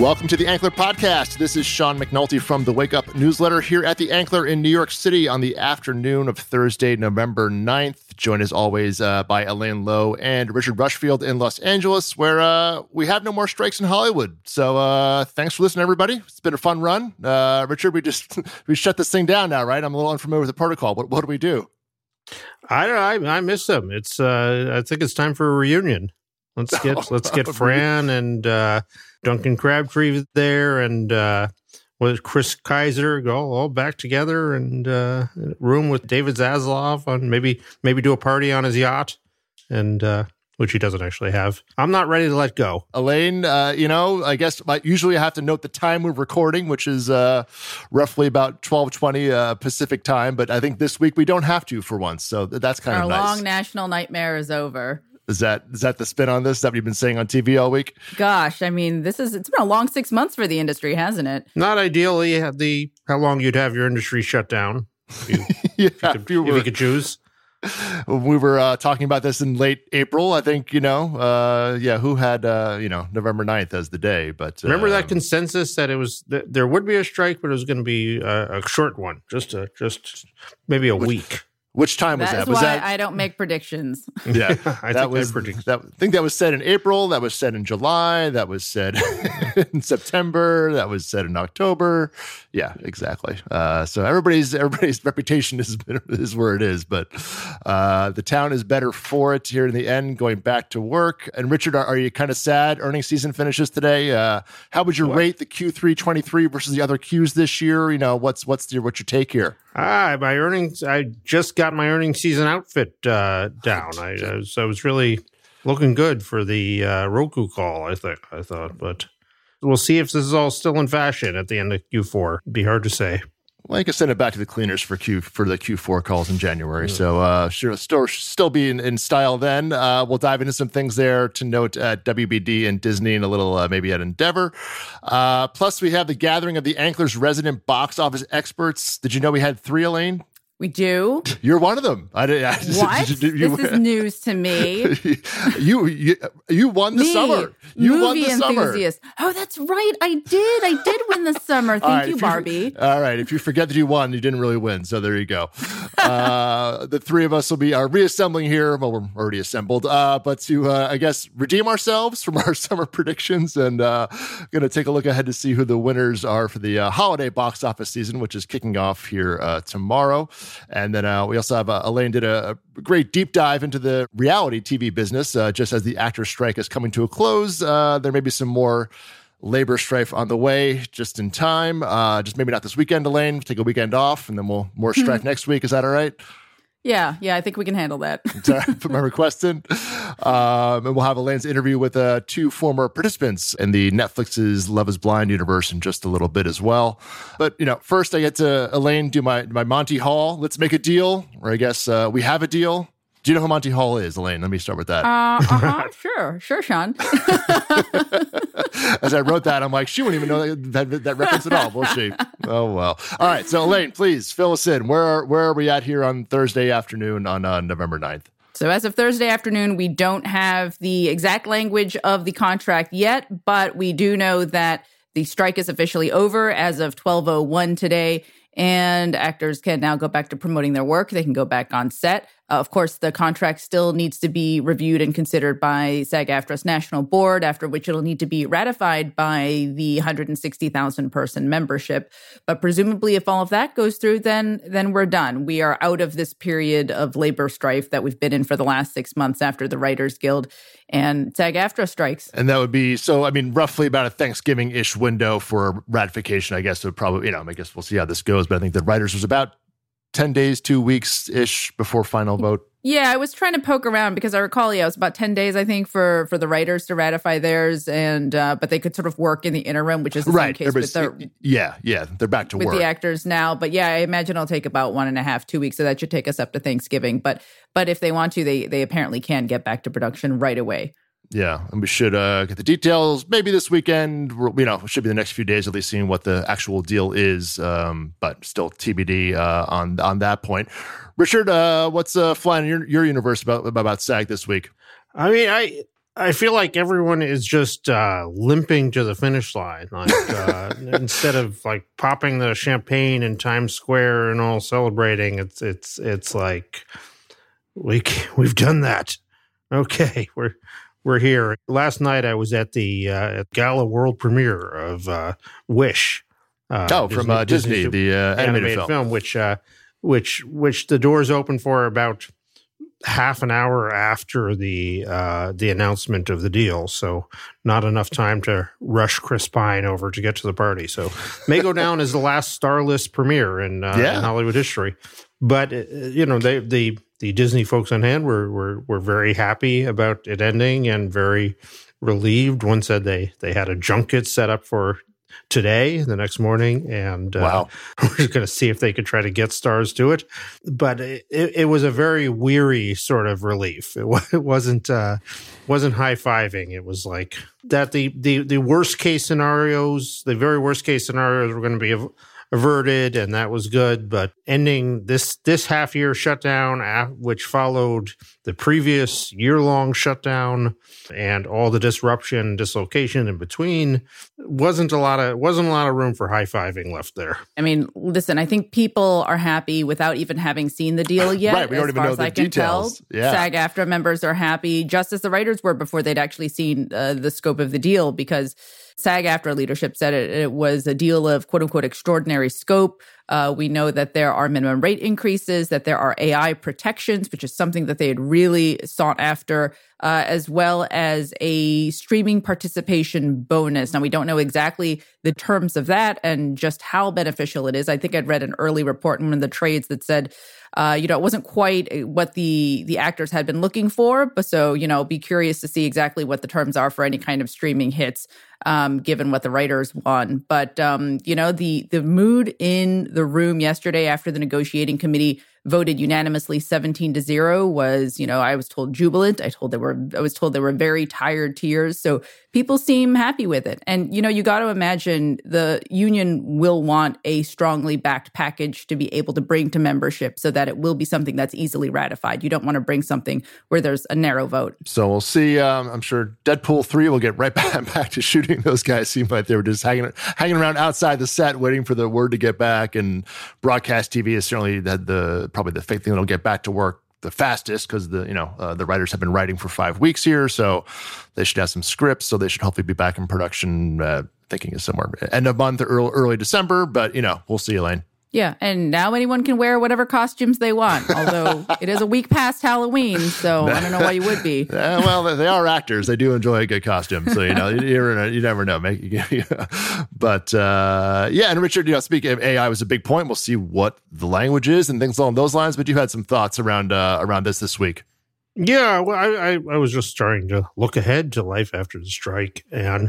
Welcome to the Ankler Podcast. This is Sean McNulty from the Wake Up newsletter here at the Ankler in New York City on the afternoon of Thursday, November 9th. Joined as always uh, by Elaine Low and Richard Rushfield in Los Angeles, where uh, we have no more strikes in Hollywood. So uh, thanks for listening, everybody. It's been a fun run. Uh, Richard, we just we shut this thing down now, right? I'm a little unfamiliar with the protocol. What, what do we do? I don't. I, I miss them. It's. Uh, I think it's time for a reunion. Let's get. let's get Fran and uh, Duncan Crabtree there, and uh, with Chris Keyser go all back together and uh, room with David Zaslav on maybe maybe do a party on his yacht, and uh, which he doesn't actually have. I'm not ready to let go. Elaine, uh, you know, I guess usually I have to note the time we're recording, which is uh, roughly about 1220 uh, Pacific time. But I think this week we don't have to for once. So that's kind Our of nice. long national nightmare is over. Is that is that the spin on this? Is that what you've been saying on TV all week? Gosh, I mean, this is it's been a long six months for the industry, hasn't it? Not ideally the how long you'd have your industry shut down. If you, yeah, if you could, if you could choose. we were uh, talking about this in late April. I think you know, uh, yeah, who had uh, you know November 9th as the day? But remember that um, consensus that it was th- there would be a strike, but it was going to be a, a short one, just a just maybe a Which- week. Which time was That that? is Was why that I don't make predictions. Yeah, I that think was. that predict- That, I think that was said in April. That was said in July. That was said in September. That was said in October. Yeah, exactly. Uh, so everybody's everybody's reputation is is where it is, but uh, the town is better for it here in the end. Going back to work. And Richard, are, are you kind of sad? Earnings season finishes today. Uh, how would you rate the Q three twenty three versus the other Qs this year? You know, what's what's your what's your take here? Ah, my earnings. I just got my earnings season outfit uh, down. I, I, was, I was really looking good for the uh, Roku call. I think I thought, but we'll see if this is all still in fashion at the end of Q4. It'd be hard to say. Well, you can send it back to the cleaners for Q for the Q4 calls in January. So uh, sure, still still be in, in style then. Uh, we'll dive into some things there to note at WBD and Disney and a little uh, maybe at Endeavor. Uh, plus, we have the gathering of the Anklers resident box office experts. Did you know we had three, Elaine? We do. You're one of them. I did. I, What? you, this is news to me. you, you you won the me, summer. You won the summer. enthusiast. Oh, that's right. I did. I did win the summer. Thank right, you, Barbie. all right. If you forget that you won, you didn't really win. So there you go. Uh, the three of us will be uh, reassembling here. Well, we're already assembled, uh, but to, uh, I guess, redeem ourselves from our summer predictions and uh, going to take a look ahead to see who the winners are for the uh, holiday box office season, which is kicking off here uh, tomorrow. And then uh, we also have uh, Elaine did a, a great deep dive into the reality TV business uh, just as the actor strike is coming to a close. Uh, there may be some more labor strife on the way just in time. Uh, just maybe not this weekend, Elaine. Take a weekend off, and then we'll more strife next week. Is that all right? Yeah, yeah. I think we can handle that. Put my request in, um, and we'll have a Elaine's interview with uh, two former participants in the Netflix's Love Is Blind universe in just a little bit as well. But you know, first I get to Elaine do my my Monty Hall. Let's make a deal, or I guess uh, we have a deal. Do you know who Monty Hall is, Elaine? Let me start with that. Uh, uh-huh. sure, sure, Sean. As I wrote that, I'm like, she wouldn't even know that, that, that reference at all, will she? Oh well. All right. So Elaine, please fill us in. Where are, where are we at here on Thursday afternoon on uh, November 9th? So, as of Thursday afternoon, we don't have the exact language of the contract yet, but we do know that the strike is officially over as of 1201 today, and actors can now go back to promoting their work. They can go back on set. Uh, of course, the contract still needs to be reviewed and considered by SAG AFTRA's national board, after which it'll need to be ratified by the 160,000 person membership. But presumably, if all of that goes through, then then we're done. We are out of this period of labor strife that we've been in for the last six months after the Writers Guild and SAG AFTRA strikes. And that would be so. I mean, roughly about a Thanksgiving ish window for ratification. I guess would probably, you know, I guess we'll see how this goes. But I think the writers was about ten days, two weeks ish before final vote. Yeah, I was trying to poke around because I recall, yeah, it was about ten days, I think, for for the writers to ratify theirs, and uh, but they could sort of work in the interim, which is the same Right. case with the yeah, yeah, they're back to with work. the actors now. But yeah, I imagine it'll take about one and a half, two weeks. So that should take us up to Thanksgiving. But but if they want to, they they apparently can get back to production right away. Yeah, and we should uh, get the details maybe this weekend. We're- You know, it should be the next few days at least seeing what the actual deal is. Um, but still TBD uh, on on that point. Richard, uh, what's uh, flying in your, your universe about about SAG this week? I mean, I I feel like everyone is just uh, limping to the finish line. Like uh, instead of like popping the champagne in Times Square and all celebrating, it's it's it's like we we've done that. Okay, we're we're here. Last night I was at the uh, gala world premiere of uh, Wish. Uh, oh, Disney, from uh, Disney, Disney, the uh, animated, animated film. film, which uh, which which the doors open for about half an hour after the uh, the announcement of the deal, so not enough time to rush Chris Pine over to get to the party. So may go down as the last starless premiere in, uh, yeah. in Hollywood history. But you know, they the the Disney folks on hand were were were very happy about it ending and very relieved. One said they they had a junket set up for today, the next morning, and uh, we're just going to see if they could try to get stars to it. But it, it was a very weary sort of relief. It, it wasn't uh, wasn't high fiving. It was like that the the the worst case scenarios, the very worst case scenarios, were going to be averted, and that was good. But ending this this half year shutdown, which followed the previous year long shutdown, and all the disruption, dislocation in between, wasn't a lot of wasn't a lot of room for high fiving left there. I mean, listen, I think people are happy without even having seen the deal yet. right, we don't even know the details. yeah. SAG-AFTRA members are happy, just as the writers were before they'd actually seen uh, the scope of the deal, because SAG-AFTRA leadership said it, it was a deal of quote unquote extraordinary scope. Uh, we know that there are minimum rate increases, that there are AI protections, which is something that they had really sought after, uh, as well as a streaming participation bonus. Now, we don't know exactly the terms of that and just how beneficial it is. I think I'd read an early report in one of the trades that said uh, you know, it wasn't quite uh, what the the actors had been looking for. But so, you know, be curious to see exactly what the terms are for any kind of streaming hits, um, given what the writers won. But um, you know, the the mood in the room yesterday after the negotiating committee voted unanimously 17 to 0 was you know i was told jubilant i told they were i was told they were very tired tears so people seem happy with it. And you know you got to imagine the union will want a strongly backed package to be able to bring to membership so that it will be something that's easily ratified. You don't want to bring something where there's a narrow vote. So we'll see um, i'm sure deadpool 3 will get right back, back to shooting those guys. Seem like they were just hanging hanging around outside the set waiting for the word to get back. And broadcast tv is certainly had the probably the fake thing that'll get back to work the fastest because the you know uh, the writers have been writing for five weeks here, so they should have some scripts. So they should hopefully be back in production. Uh, thinking is somewhere end of month or early, early December, but you know we'll see, Elaine. Yeah, and now anyone can wear whatever costumes they want. Although it is a week past Halloween, so I don't know why you would be. Uh, well, they are actors; they do enjoy a good costume. So you know, you, never, you never know. but uh, yeah, and Richard, you know, speaking of AI, was a big point. We'll see what the language is and things along those lines. But you had some thoughts around uh, around this this week. Yeah, well, I, I, I was just starting to look ahead to life after the strike, and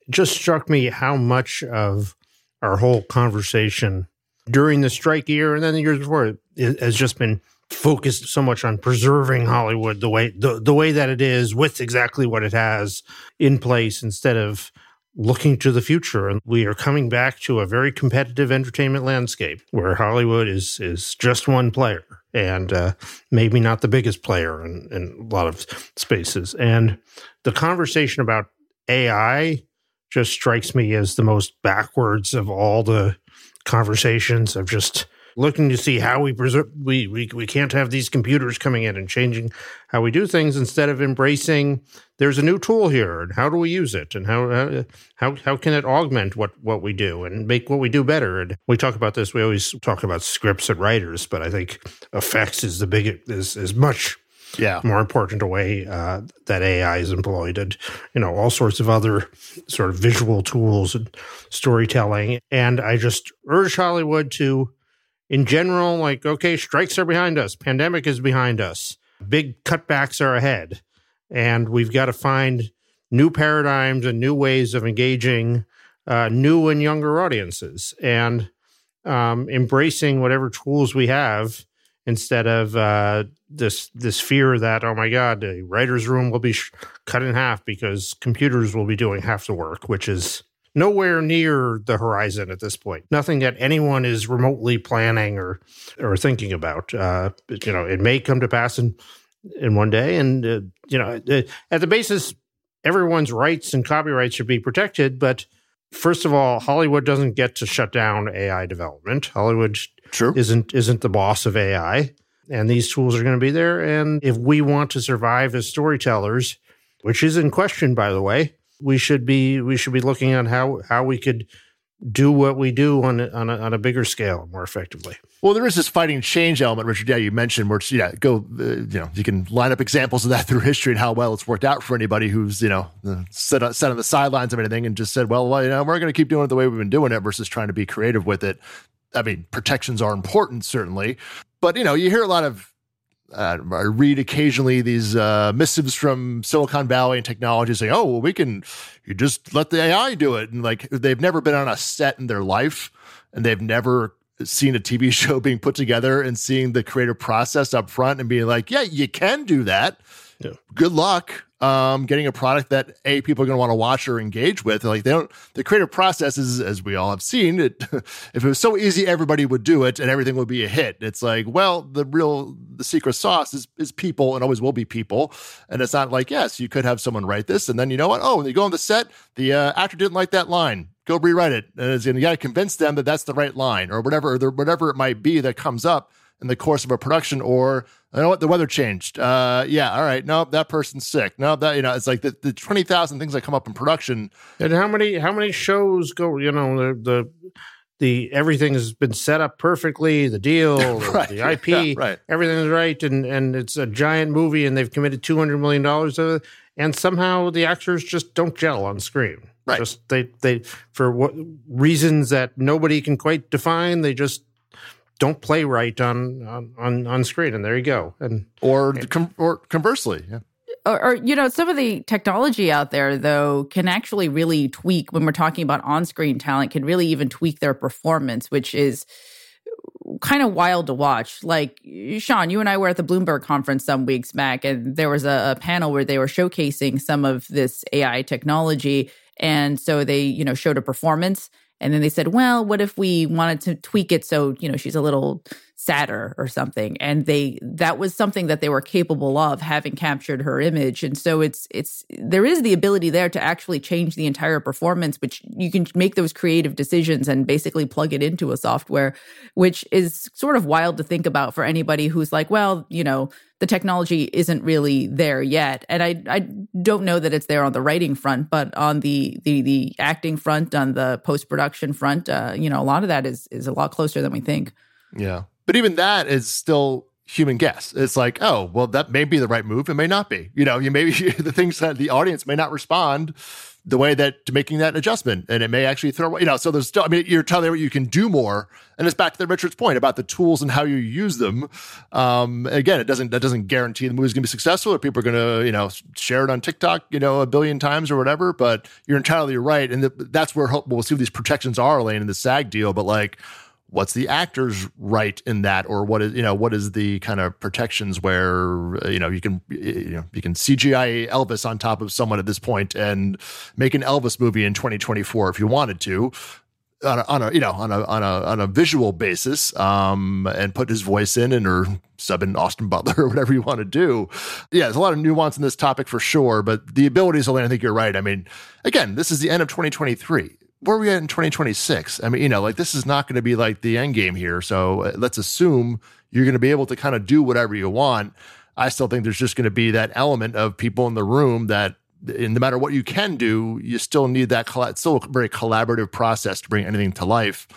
it just struck me how much of our whole conversation during the strike year and then the years before it has just been focused so much on preserving Hollywood the way the, the way that it is with exactly what it has in place instead of looking to the future. And we are coming back to a very competitive entertainment landscape where Hollywood is is just one player and uh, maybe not the biggest player in, in a lot of spaces. And the conversation about AI just strikes me as the most backwards of all the conversations of just looking to see how we preserve we, we we can't have these computers coming in and changing how we do things instead of embracing there's a new tool here and how do we use it and how uh, how how can it augment what what we do and make what we do better? And we talk about this we always talk about scripts and writers but i think effects is the big is is much yeah. more important way uh, that AI is employed, and you know all sorts of other sort of visual tools and storytelling. And I just urge Hollywood to, in general, like okay, strikes are behind us, pandemic is behind us, big cutbacks are ahead, and we've got to find new paradigms and new ways of engaging uh, new and younger audiences, and um, embracing whatever tools we have instead of uh, this this fear that oh my god the writers room will be sh- cut in half because computers will be doing half the work which is nowhere near the horizon at this point nothing that anyone is remotely planning or or thinking about uh, you know it may come to pass in in one day and uh, you know at the basis everyone's rights and copyrights should be protected, but first of all, Hollywood doesn't get to shut down AI development. Hollywood True. isn't isn't the boss of AI, and these tools are going to be there. And if we want to survive as storytellers, which is in question, by the way, we should be we should be looking at how how we could do what we do on a, on a, on a bigger scale more effectively. Well, there is this fighting change element, Richard. Yeah, you mentioned where it's, yeah, go, uh, you know, you can line up examples of that through history and how well it's worked out for anybody who's, you know, set on, set on the sidelines of anything and just said, well, well, you know, we're going to keep doing it the way we've been doing it versus trying to be creative with it. I mean, protections are important, certainly, but you know, you hear a lot of uh, I read occasionally these uh, missives from Silicon Valley and technology saying, "Oh, well, we can, you just let the AI do it," and like they've never been on a set in their life, and they've never seen a TV show being put together and seeing the creative process up front and being like, "Yeah, you can do that." Yeah. Good luck um, getting a product that a people are going to want to watch or engage with. Like they don't, the creative process is, as we all have seen, it. if it was so easy, everybody would do it and everything would be a hit. It's like, well, the real, the secret sauce is is people and always will be people. And it's not like, yes, you could have someone write this, and then you know what? Oh, when you go on the set, the uh, actor didn't like that line. Go rewrite it, and you got to convince them that that's the right line or whatever, or whatever it might be that comes up in the course of a production or you know what the weather changed uh yeah all right no that person's sick no that you know it's like the, the 20,000 things that come up in production and how many how many shows go you know the the the everything has been set up perfectly the deal right. the ip yeah, right. everything's right and and it's a giant movie and they've committed 200 million dollars to it and somehow the actors just don't gel on screen right just they they for what reasons that nobody can quite define they just don't play right on on on screen, and there you go. And or com- or conversely, yeah. Or, or, you know some of the technology out there though can actually really tweak when we're talking about on-screen talent can really even tweak their performance which is kind of wild to watch like sean you and i were at the bloomberg conference some weeks back and there was a, a panel where they were showcasing some of this ai technology and so they you know showed a performance and then they said, well, what if we wanted to tweak it so, you know, she's a little sadder or something. And they that was something that they were capable of having captured her image. And so it's it's there is the ability there to actually change the entire performance, which you can make those creative decisions and basically plug it into a software, which is sort of wild to think about for anybody who's like, well, you know, the technology isn't really there yet. And I I don't know that it's there on the writing front, but on the the the acting front, on the post production front, uh, you know, a lot of that is is a lot closer than we think. Yeah, but even that is still human guess. It's like, oh, well, that may be the right move. It may not be. You know, you maybe the things that the audience may not respond the way that to making that adjustment and it may actually throw you know so there's still i mean you're telling you can do more and it's back to the richard's point about the tools and how you use them um again it doesn't that doesn't guarantee the movie's going to be successful or people are going to you know share it on tiktok you know a billion times or whatever but you're entirely right and the, that's where we'll see what these protections are laying in the sag deal but like what's the actor's right in that or what is you know what is the kind of protections where you know you can you know you can CGI Elvis on top of someone at this point and make an Elvis movie in 2024 if you wanted to on a, on a you know on a on a on a visual basis um and put his voice in and or sub in Austin Butler or whatever you want to do. Yeah, there's a lot of nuance in this topic for sure, but the abilities, Elaine, I think you're right. I mean, again, this is the end of 2023 where are we at in 2026? I mean, you know, like this is not going to be like the end game here. So uh, let's assume you're going to be able to kind of do whatever you want. I still think there's just going to be that element of people in the room that no matter what you can do, you still need that. It's still a very collaborative process to bring anything to life.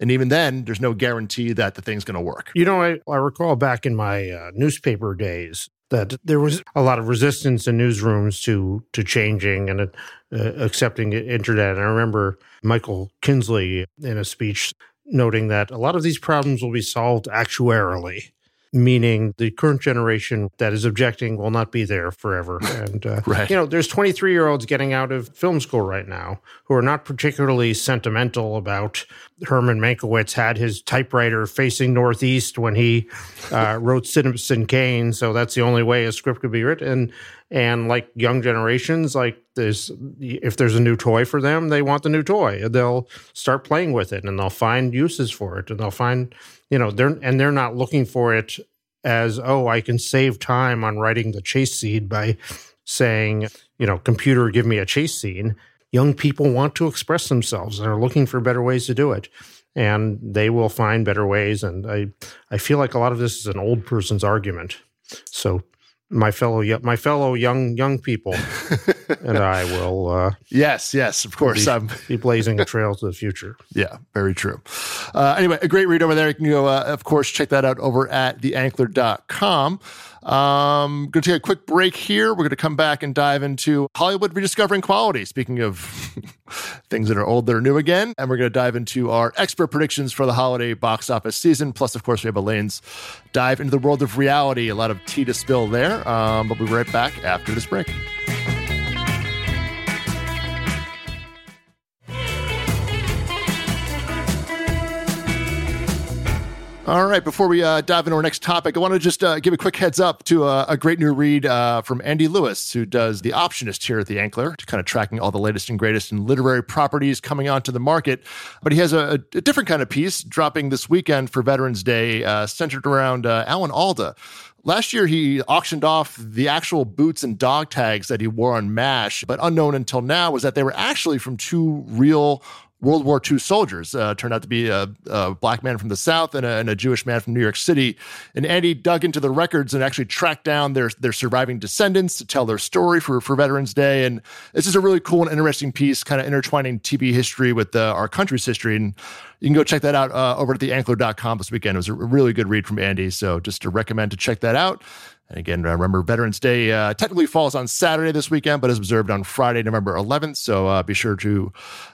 And even then, there's no guarantee that the thing's going to work. You know, I, I recall back in my uh, newspaper days that there was a lot of resistance in newsrooms to to changing and uh, accepting internet. And I remember Michael Kinsley in a speech noting that a lot of these problems will be solved actuarially meaning the current generation that is objecting will not be there forever. And, uh, right. you know, there's 23 year olds getting out of film school right now who are not particularly sentimental about Herman Mankiewicz had his typewriter facing northeast when he uh, wrote Citizen Kane. So that's the only way a script could be written. And, and like young generations, like there's, if there's a new toy for them, they want the new toy. They'll start playing with it and they'll find uses for it and they'll find you know they're and they're not looking for it as oh i can save time on writing the chase seed by saying, you know, computer, give me a chase scene. Young people want to express themselves and are looking for better ways to do it. And they will find better ways. And I, I feel like a lot of this is an old person's argument. So my fellow my fellow young young people. And I will uh, yes yes of course be, I'm be blazing a trail to the future. Yeah very true. Uh, anyway a great read over there. You can go uh, of course check that out over at theankler.com um, going to take a quick break here. We're going to come back and dive into Hollywood rediscovering quality. Speaking of things that are old that are new again, and we're going to dive into our expert predictions for the holiday box office season. Plus, of course, we have Elaine's dive into the world of reality. A lot of tea to spill there. Um, but we'll be right back after this break. All right. Before we uh, dive into our next topic, I want to just uh, give a quick heads up to uh, a great new read uh, from Andy Lewis, who does The Optionist here at The Ankler, kind of tracking all the latest and greatest in literary properties coming onto the market. But he has a, a different kind of piece dropping this weekend for Veterans Day, uh, centered around Alan Alda. Last year, he auctioned off the actual boots and dog tags that he wore on MASH, but unknown until now was that they were actually from two real World War II soldiers. Uh, turned out to be a, a, black man from the South and a, and a, Jewish man from New York City. And Andy dug into the records and actually tracked down their their surviving descendants to tell their story for, for Veterans Day. And this is a really cool and interesting piece, kind of intertwining TB history with uh, our country's history. And you can go check that out uh, over at theankler.com this weekend. It was a really good read from Andy. So just to recommend to check that out. And again, remember Veterans Day uh, technically falls on Saturday this weekend, but is observed on Friday, November 11th. So uh, be sure to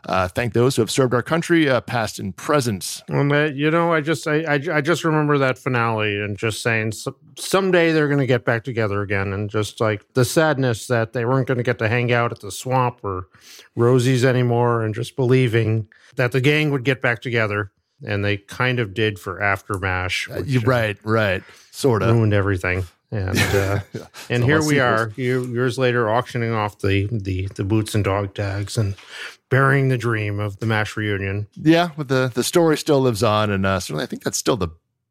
uh, thank those who have served our country, uh, past and present. Well, you know, I just I, I, I just remember that finale and just saying someday they're going to get back together again, and just like the sadness that they weren't going to get to hang out at the swamp or Rosie's anymore, and just believing that the gang would get back together. And they kind of did for AfterMASH uh, which, right right. Sort of ruined everything and uh, yeah. and here we are years later auctioning off the, the the boots and dog tags and burying the dream of the mash reunion yeah but the the story still lives on and uh, certainly i think that's still the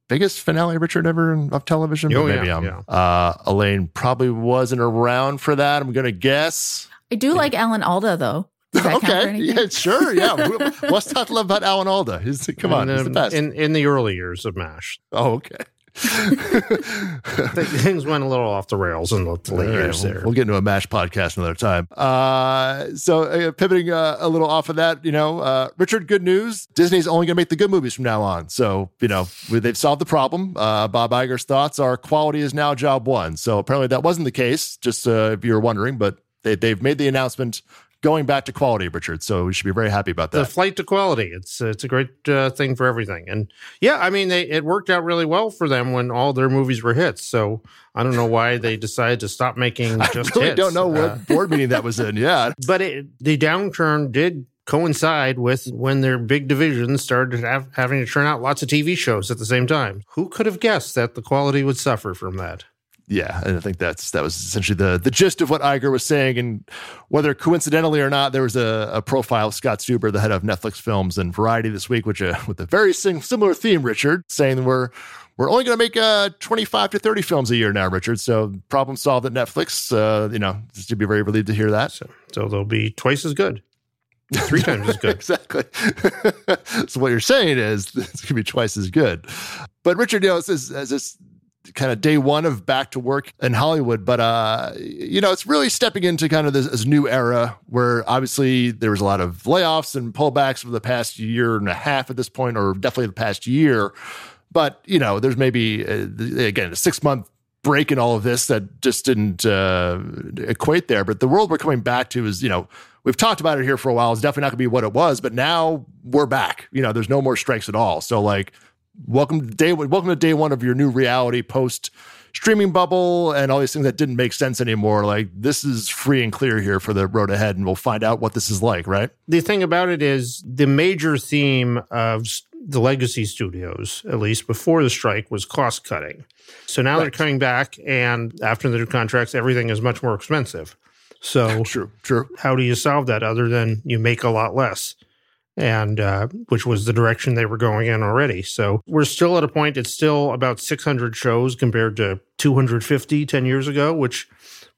biggest finale richard ever of television oh, maybe yeah, I'm, yeah. uh elaine probably wasn't around for that i'm gonna guess i do like alan alda though okay. Yeah, sure. Yeah. What's not to love about Alan Alda? He's, come on, he's the best. In, in the early years of MASH. Oh, okay. Things went a little off the rails in the late years there. We'll, get into a MASH podcast another time. Uh, so, uh, pivoting uh, a little off of that, you know, uh, Richard, good news. Disney's only going to make the good movies from now on. So, you know, they've solved the problem. Uh, Bob Iger's thoughts are quality is now job one. So, apparently that wasn't the case, just uh, if you were wondering, but they, they've made the announcement going back to quality, Richard. So we should be very happy about that. The flight to quality. It's it's a great uh, thing for everything. And yeah, I mean, they it worked out really well for them when all their movies were hits. So I don't know why they decided to stop making just I really hits. don't know what uh, board meeting that was in. Yeah, but it, the downturn did coincide with when their big divisions started have, having to turn out lots of TV shows at the same time. Who could have guessed that the quality would suffer from that? Yeah, and I think that's that was essentially the the gist of what Iger was saying, and whether coincidentally or not, there was a, a profile of Scott Stuber, the head of Netflix Films and Variety this week, which uh, with a very similar theme, Richard, saying we're we're only going to make uh, 25 to 30 films a year now, Richard. So problem solved at Netflix. Uh, you know, just to be very relieved to hear that. So, so they'll be twice as good. Three times as good. exactly. so what you're saying is it's going to be twice as good. But Richard, you know, as, as this kind of day one of back to work in Hollywood. But uh, you know, it's really stepping into kind of this, this, new era where obviously there was a lot of layoffs and pullbacks over the past year and a half at this point, or definitely the past year. But you know, there's maybe uh, again a six month break in all of this that just didn't uh, equate there. But the world we're coming back to is you know. We've talked about it here for a while. It's definitely not going to be what it was, but now we're back. You know, there's no more strikes at all. So, like, welcome to day welcome to day one of your new reality post streaming bubble and all these things that didn't make sense anymore. Like this is free and clear here for the road ahead, and we'll find out what this is like, right? The thing about it is the major theme of the legacy studios, at least before the strike, was cost cutting. So now right. they're coming back, and after the new contracts, everything is much more expensive. So true, true. How do you solve that other than you make a lot less? And uh, which was the direction they were going in already. So we're still at a point. It's still about 600 shows compared to 250 10 years ago, which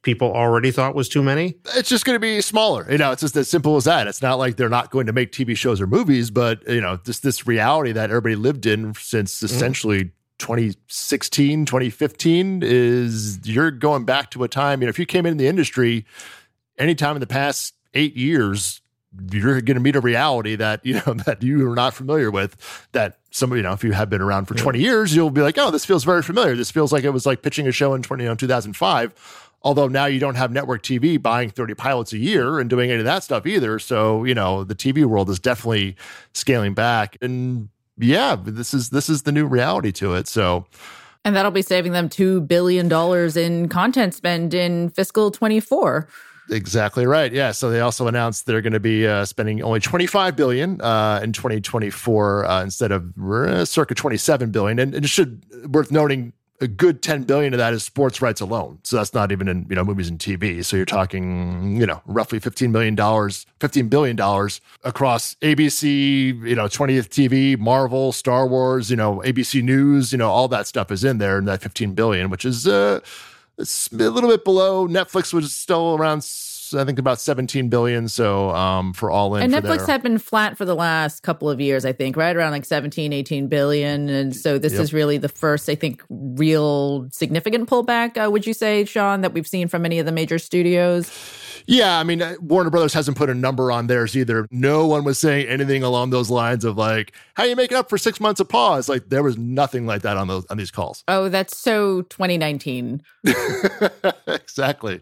people already thought was too many. It's just going to be smaller. You know, it's just as simple as that. It's not like they're not going to make TV shows or movies, but you know, just this reality that everybody lived in since mm. essentially. Mm. 2016, 2015 is you're going back to a time, you know, if you came in the industry anytime in the past eight years, you're going to meet a reality that you know that you are not familiar with that some you know if you have been around for 20 years you'll be like oh this feels very familiar. This feels like it was like pitching a show in 20 you know, 2005 although now you don't have network tv buying 30 pilots a year and doing any of that stuff either. So you know the tv world is definitely scaling back. And yeah this is this is the new reality to it. So and that'll be saving them $2 billion in content spend in fiscal 24 Exactly right. Yeah. So they also announced they're going to be uh, spending only 25 billion uh, in 2024 uh, instead of uh, circa 27 billion. And, and it should worth noting a good 10 billion of that is sports rights alone. So that's not even in, you know, movies and TV. So you're talking, you know, roughly 15 million dollars, 15 billion dollars across ABC, you know, 20th TV, Marvel, Star Wars, you know, ABC News, you know, all that stuff is in there in that 15 billion, which is uh a little bit below. Netflix was still around I think about 17 billion. So um, for all in. And Netflix their- had been flat for the last couple of years, I think, right around like 17, 18 billion. And so this yep. is really the first, I think, real significant pullback, uh, would you say, Sean, that we've seen from any of the major studios? Yeah, I mean, uh, Warner Brothers hasn't put a number on theirs either. No one was saying anything along those lines of like, "How you making up for six months of pause?" Like there was nothing like that on those on these calls. Oh, that's so 2019. exactly,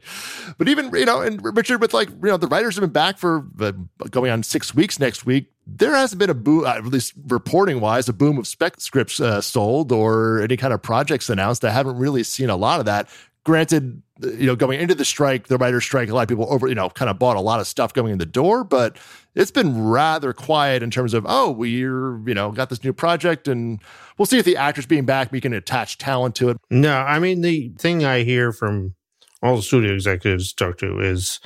but even you know, and Richard, with like you know, the writers have been back for uh, going on six weeks next week. There hasn't been a boom, uh, at least reporting wise, a boom of spec scripts uh, sold or any kind of projects announced. I haven't really seen a lot of that. Granted, you know, going into the strike, the writer's strike, a lot of people over, you know, kind of bought a lot of stuff going in the door, but it's been rather quiet in terms of, oh, we're, you know, got this new project and we'll see if the actors being back, we can attach talent to it. No, I mean, the thing I hear from all the studio executives talk to is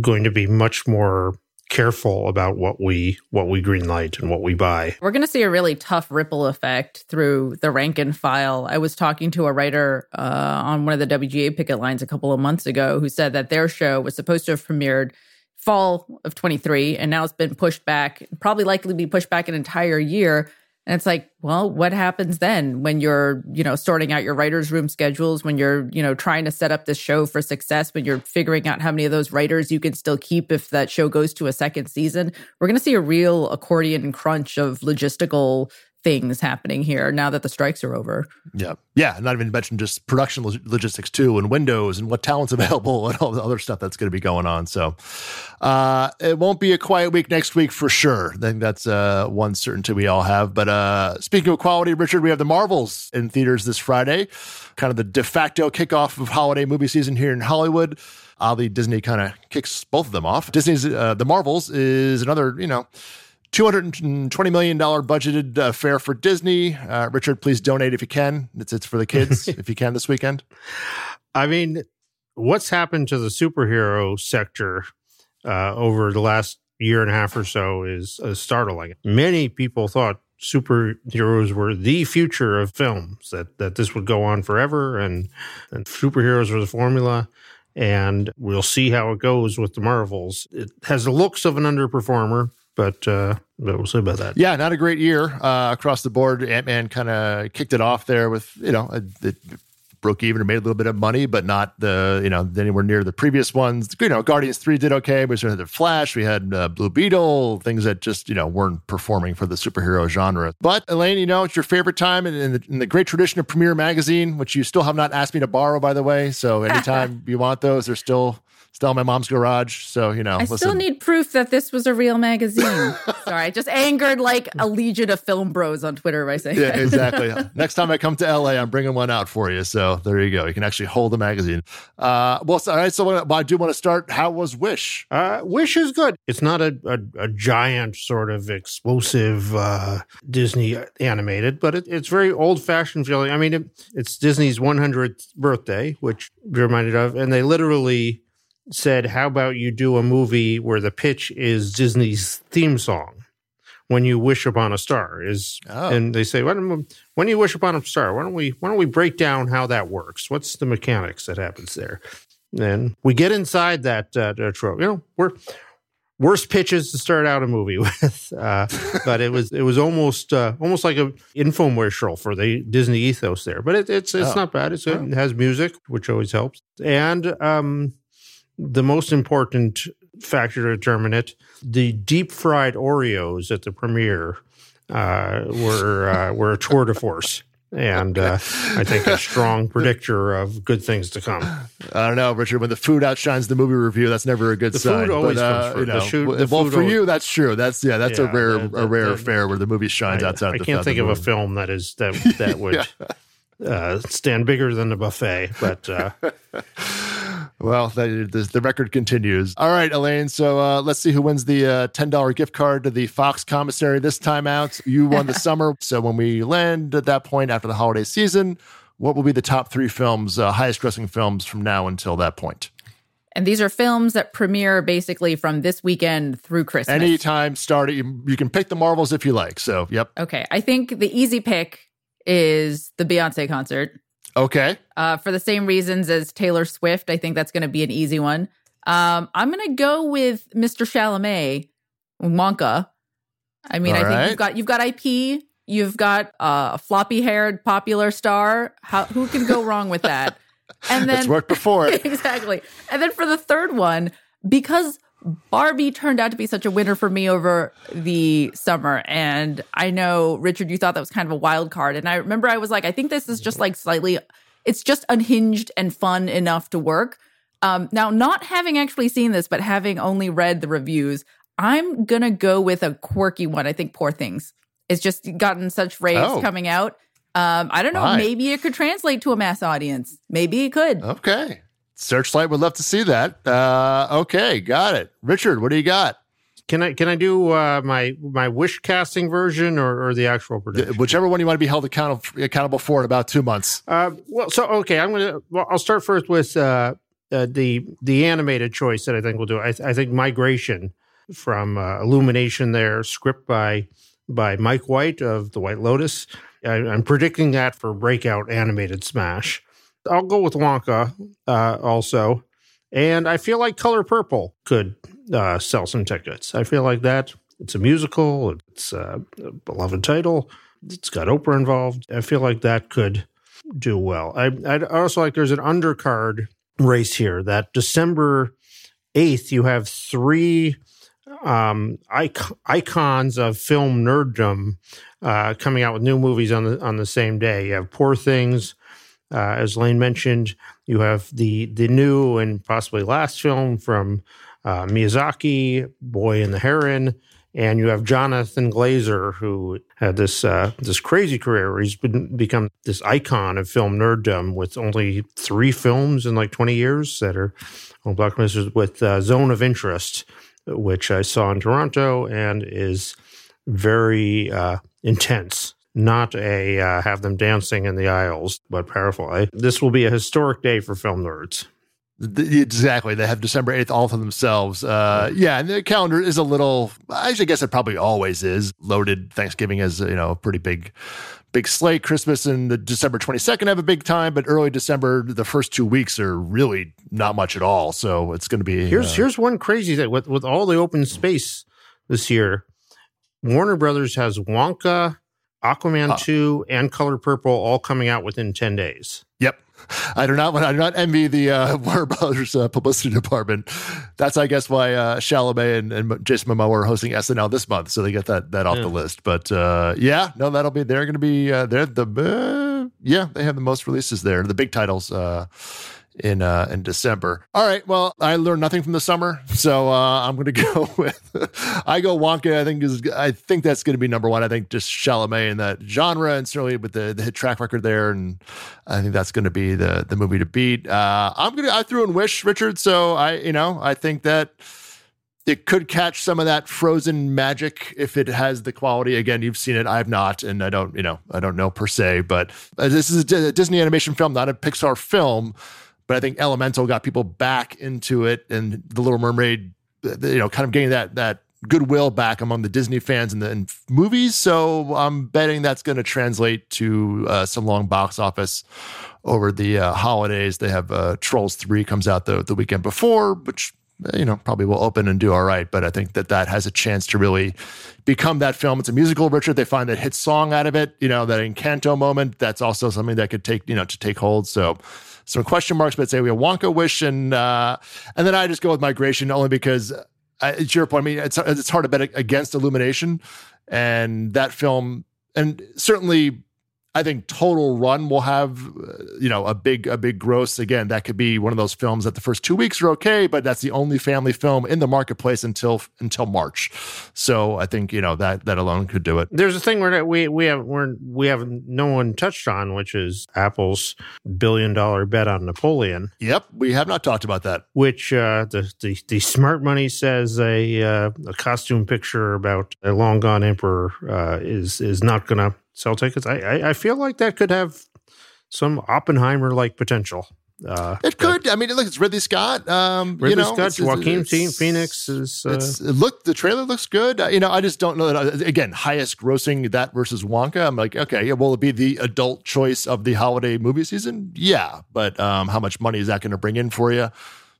going to be much more careful about what we what we greenlight and what we buy. We're going to see a really tough ripple effect through the rank and file. I was talking to a writer uh, on one of the WGA picket lines a couple of months ago who said that their show was supposed to have premiered fall of 23 and now it's been pushed back, probably likely to be pushed back an entire year and it's like, well, what happens then when you're, you know, sorting out your writers' room schedules, when you're, you know, trying to set up this show for success, when you're figuring out how many of those writers you can still keep if that show goes to a second season? We're going to see a real accordion crunch of logistical things happening here now that the strikes are over. Yeah. Yeah. Not even mention just production logistics too, and windows and what talent's available and all the other stuff that's going to be going on. So uh, it won't be a quiet week next week for sure. I think that's uh, one certainty we all have. But uh, speaking of quality, Richard, we have the Marvels in theaters this Friday, kind of the de facto kickoff of holiday movie season here in Hollywood. Oddly, Disney kind of kicks both of them off. Disney's uh, The Marvels is another, you know, $220 million budgeted uh, fare for Disney. Uh, Richard, please donate if you can. It's, it's for the kids if you can this weekend. I mean, what's happened to the superhero sector uh, over the last year and a half or so is startling. Many people thought superheroes were the future of films, that, that this would go on forever and, and superheroes were the formula and we'll see how it goes with the Marvels. It has the looks of an underperformer, but uh, but we'll see about that. Yeah, not a great year uh, across the board. Ant Man kind of kicked it off there with you know it broke even or made a little bit of money, but not the you know anywhere near the previous ones. You know, Guardians three did okay, we sort of had the Flash, we had uh, Blue Beetle, things that just you know weren't performing for the superhero genre. But Elaine, you know, it's your favorite time in, in, the, in the great tradition of Premiere Magazine, which you still have not asked me to borrow, by the way. So anytime you want those, they're still still in my mom's garage. So, you know, I listen. still need proof that this was a real magazine. Sorry, I just angered like a legion of film bros on Twitter by saying Yeah, exactly. Next time I come to LA, I'm bringing one out for you. So there you go. You can actually hold the magazine. Uh, well, all right. So well, I do want to start. How was Wish? Uh, Wish is good. It's not a, a, a giant sort of explosive uh, Disney animated, but it, it's very old fashioned feeling. I mean, it, it's Disney's 100th birthday, which you're reminded of, and they literally said, How about you do a movie where the pitch is Disney's theme song? when you wish upon a star is Oh. and they say when, when you wish upon a star why don't we why don't we break down how that works what's the mechanics that happens there and we get inside that uh, trope you know we're worst pitches to start out a movie with uh, but it was it was almost uh, almost like a infomercial for the disney ethos there but it, it's it's Oh. not bad it's good. it has music which always helps and um the most important factor to determine it the deep fried oreos at the premiere uh, were uh, were a tour de force and uh, I think a strong predictor of good things to come. I don't know, Richard. When the food outshines the movie review, that's never a good The food sign. always but, uh, comes first. you The shoot- well, the well, food for always- you, that's true. That's yeah, that's a Yeah, rare, that- a rare affair where the movie shines I, outside. I can't the think of a film that is that that would uh, stand bigger than the buffet, but uh, Well, the, the, the record continues. All right, Elaine. So uh, let's see who wins the uh, ten dollar gift card to the Fox commissary this time out. You won the summer. So when we land at that point after the holiday season, what will be the top three films, uh, highest grossing films from now until that point? And these are films that premiere basically from this weekend through Christmas. Anytime, start it. You, you can pick the Marvels if you like. So, yep. okay. I think the easy pick is the Beyonce concert. Okay. Uh, for the same reasons as Taylor Swift, I think that's going to be an easy one. Um, I'm going to go with Mr. Chalamet, Wonka. I mean, All I think right. you've got you've got IP, you've got uh, a floppy-haired popular star. How who can go wrong with that? And It's then worked before. exactly. And then for the third one, because Barbie turned out to be such a winner for me over the summer. And I know, Richard, you thought that was kind of a wild card. And I remember I was like, I think this is just like slightly, it's just unhinged and fun enough to work. Um, now, not having actually seen this, but having only read the reviews, I'm going to go with a quirky one. I think Poor Things. It's just gotten such raves Oh. coming out. Um, I don't know. Why? Maybe it could translate to a mass audience. Maybe it could. Okay. Searchlight would love to see that. Uh, okay, got it. Richard, what do you got? can I can I do uh, my my wish casting version or, or the actual prediction? Whichever one you want to be held accountable accountable for in about two months. Uh, well, so okay, I'm gonna. Well, I'll start first with uh, uh, the the animated choice that I think we'll do. I, I think Migration from uh, Illumination. There, script by by Mike White of The White Lotus. I, I'm predicting that for breakout animated smash. I'll go with Wonka uh, also, and I feel like Color Purple could uh, sell some tickets. I feel like that. It's a musical. It's uh, a beloved title. It's got Oprah involved. I feel like that could do well. I, I'd also like there's an undercard race here that December 8th, you have three um, icons of film nerddom uh, coming out with new movies on the on the same day. You have Poor Things, uh, as Lane mentioned. You have the the new and possibly last film from uh, Miyazaki, Boy and the Heron, and you have Jonathan Glazer, who had this uh, this crazy career where he's been become this icon of film nerddom with only three films in like twenty years that are on blockbusters with uh, Zone of Interest, which I saw in Toronto and is very uh, intense. Not a uh, have them dancing in the aisles, but powerful. This will be a historic day for film nerds. Exactly. They have December 8th all to themselves. Uh, yeah, and the calendar is a little, I actually guess it probably always is loaded. Thanksgiving is, you know, a pretty big, big slate. Christmas and the December 22nd have a big time, but early December, the first two weeks are really not much at all. So it's going to be. Here's uh, here's one crazy thing with with all the open space this year. Warner Brothers has Wonka, Aquaman Uh. two, and Color Purple all coming out within ten days. Yep. I do not. I do not envy the uh, Warner Brothers uh, publicity department. That's, I guess, why uh, Chalamet and, and Jason Momoa are hosting SNL this month, so they get that that off Yeah. the list. But uh, yeah, no, that'll be. They're going to be. Uh, they're the. Uh, yeah, they have the most releases there. The big titles. In uh in December. All right. Well, I learned nothing from the summer, so uh I'm going to go with I go Wonka. I think is I think that's going to be number one. I think just Chalamet in that genre, and certainly with the the hit track record there, and I think that's going to be the the movie to beat. Uh I'm gonna I threw in Wish Richard, so I you know I think that. It could catch some of that frozen magic if it has the quality. Again, you've seen it, I have not, and I don't, you know, I don't know per se. But uh, this is a Disney animation film, not a Pixar film but I think Elemental got people back into it, and The Little Mermaid, uh, you know, kind of getting that that goodwill back among the Disney fans and the and movies. So I'm betting that's going to translate to uh, some long box office over the uh, holidays. They have uh, Trolls 3 comes out the, the weekend before, which you know probably will open and do all right. But i think that that has a chance to really become that film. It's a musical richard. They find that hit song out of it you know that encanto moment. That's also something that could take you know to take hold. So some question marks but say we have wonka wish and uh and then i just go with migration only because uh, it's your point i mean it's, it's hard to bet against illumination and that film and certainly I think Total Run will have, uh, you know, a big a big gross. Again, that could be one of those films that the first two weeks are okay, but that's the only family film in the marketplace until until March. So I think you know that that alone could do it. There's a thing where we we have we're, we have no one touched on, which is Apple's billion dollar bet on Napoleon. Yep, we have not talked about that. Which uh, the, the the smart money says a uh, a costume picture about a long gone emperor uh, is is not going to sell tickets. I, I, I feel like that could have some Oppenheimer like potential. Uh, it could. I mean, look, it's Ridley Scott. Um, Ridley you know, Scott, it's, Joaquin it's, Phoenix is. Uh, it look, the trailer looks good. Uh, you know, I just don't know that. Uh, again, highest grossing that versus Wonka. I'm like, okay, yeah, will it be the adult choice of the holiday movie season? Yeah, but um, how much money is that going to bring in for you?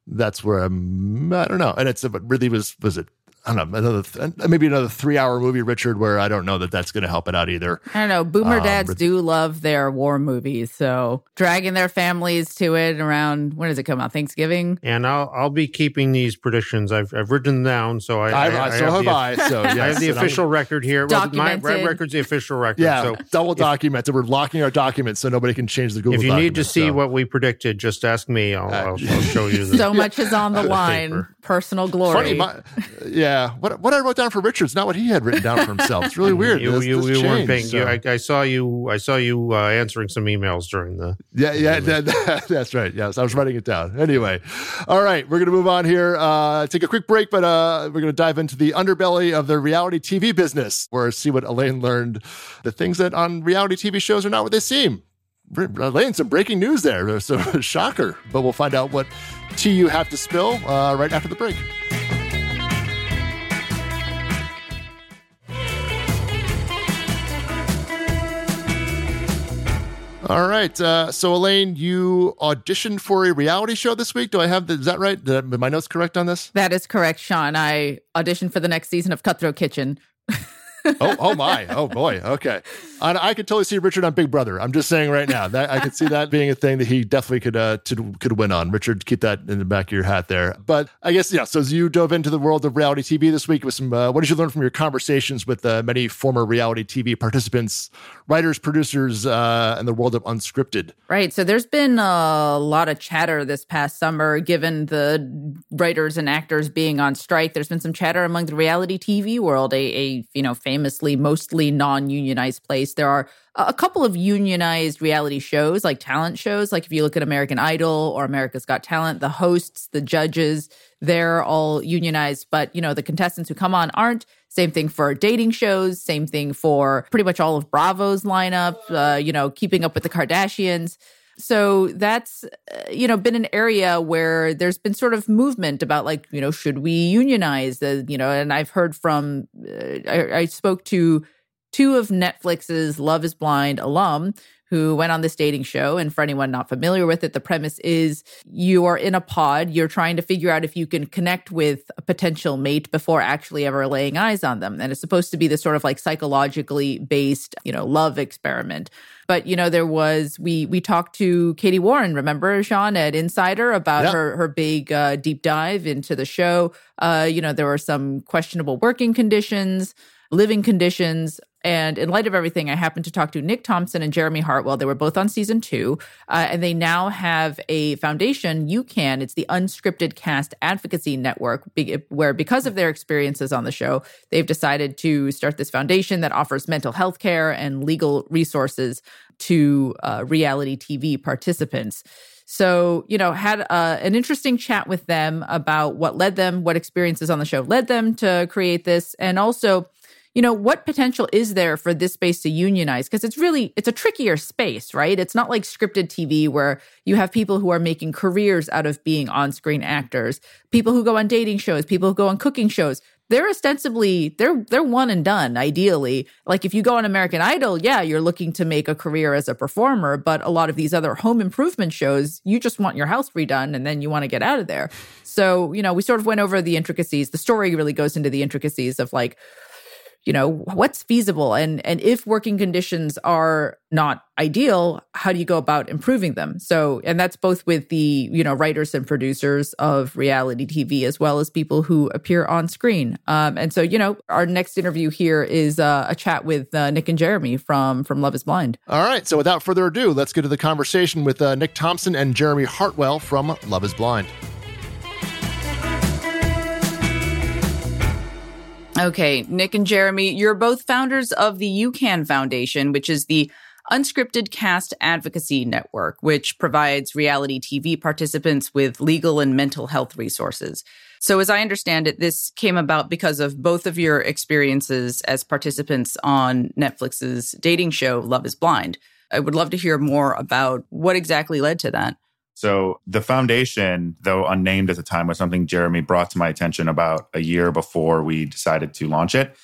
That's where I'm. I don't know. And it's but really was was it I don't know, another th- maybe another three hour movie, Richard, where I don't know that that's going to help it out either. I don't know. Boomer um, dads do love their war movies, so dragging their families to it around when does it come out? Thanksgiving. And I'll I'll be keeping these predictions. I've I've written them down, so I, I, I, I so have, have I. So yes, I have the official record here. Well, my, my record's the official record. Yeah, so double if, documented. We're locking our documents so nobody can change the Google. If you need to see so. what we predicted, just ask me. I'll, I'll, I'll show you. The, so much is on the line. Personal glory. Funny, my, yeah. What what I wrote down for Richard's not what he had written down for himself. It's really weird. you, this, you, this you weren't paying. so. I, I, saw you. I saw you uh, answering some emails during the. Yeah, yeah, that, that, that's right. Yes, I was writing it down. Anyway, all right, we're gonna move on here. Uh, take a quick break, but uh, we're gonna dive into the underbelly of the reality TV business, where see what Elaine learned. The things that on reality TV shows are not what they seem. Elaine, some breaking news there. So shocker, but we'll find out what tea you have to spill uh, right after the break. All right. Uh, so, Elaine, you auditioned for a reality show this week. Do I have the, is that right? Did I, my notes correct on this? That is correct, Sean. I auditioned for the next season of Cutthroat Kitchen. oh, oh my! Oh boy! Okay, I, I could totally see Richard on Big Brother. I'm just saying right now that I could see that being a thing that he definitely could uh to, could win on. Richard, keep that in the back of your hat there. But I guess yeah. So as you dove into the world of reality TV this week with some, uh, what did you learn from your conversations with uh, many former reality TV participants, writers, producers, uh, in the world of unscripted? Right. So there's been a lot of chatter this past summer, given the writers and actors being on strike. There's been some chatter among the reality TV world, a, a you know famously mostly non-unionized place. There are a couple of unionized reality shows, like talent shows. Like if you look at American Idol or America's Got Talent, the hosts, the judges, they're all unionized. But you know the contestants who come on aren't. Same thing for dating shows. Same thing for pretty much all of Bravo's lineup. Uh, you know, Keeping Up with the Kardashians. So that's uh, you know been an area where there's been sort of movement about like you know should we unionize the you know and I've heard from uh, I, I spoke to two of Netflix's Love Is Blind alum who went on this dating show. And for anyone not familiar with it, the premise is you are in a pod, you're trying to figure out if you can connect with a potential mate before actually ever laying eyes on them. And it's supposed to be this sort of like psychologically based, you know, love experiment. But you know, there was we we talked to Katie Warren, remember Sean at Insider about yep. her her big uh, deep dive into the show. Uh, you know, there were some questionable working conditions living conditions. And in light of everything, I happened to talk to Nick Thompson and Jeremy Hartwell. They were both on season two, uh, and they now have a foundation, UCAN. It's the Unscripted Cast Advocacy Network, where because of their experiences on the show, they've decided to start this foundation that offers mental health care and legal resources to uh, reality TV participants. So, you know, had uh, an interesting chat with them about what led them, what experiences on the show led them to create this, and also you know what potential is there for this space to unionize? Because it's really it's a trickier space right? It's not like scripted tv where you have people who are making careers out of being on-screen actors people who go on dating shows people who go on cooking shows. They're ostensibly they're they're one and done ideally. Like if you go on american idol yeah you're looking to make a career as a performer but a lot of these other home improvement shows you just want your house redone and then you want to get out of there. So you know we sort of went over the intricacies. The story really goes into the intricacies of like you know what's feasible? And and if working conditions are not ideal how do you go about improving them? So and that's both with the you know writers and producers of reality tv as well as people who appear on screen. Um, and so you know our next interview here is uh, a chat with uh, nick and jeremy from from love is blind. All right. So without further ado let's get to the conversation with uh, nick thompson and jeremy hartwell from love is blind Okay, Nick and Jeremy, you're both founders of the UCAN Foundation, which is the Unscripted Cast Advocacy Network, which provides reality TV participants with legal and mental health resources. So, as I understand it, this came about because of both of your experiences as participants on Netflix's dating show, Love is Blind. I would love to hear more about what exactly led to that. So the foundation, though unnamed at the time, was something Jeremy brought to my attention about a year before we decided to launch it.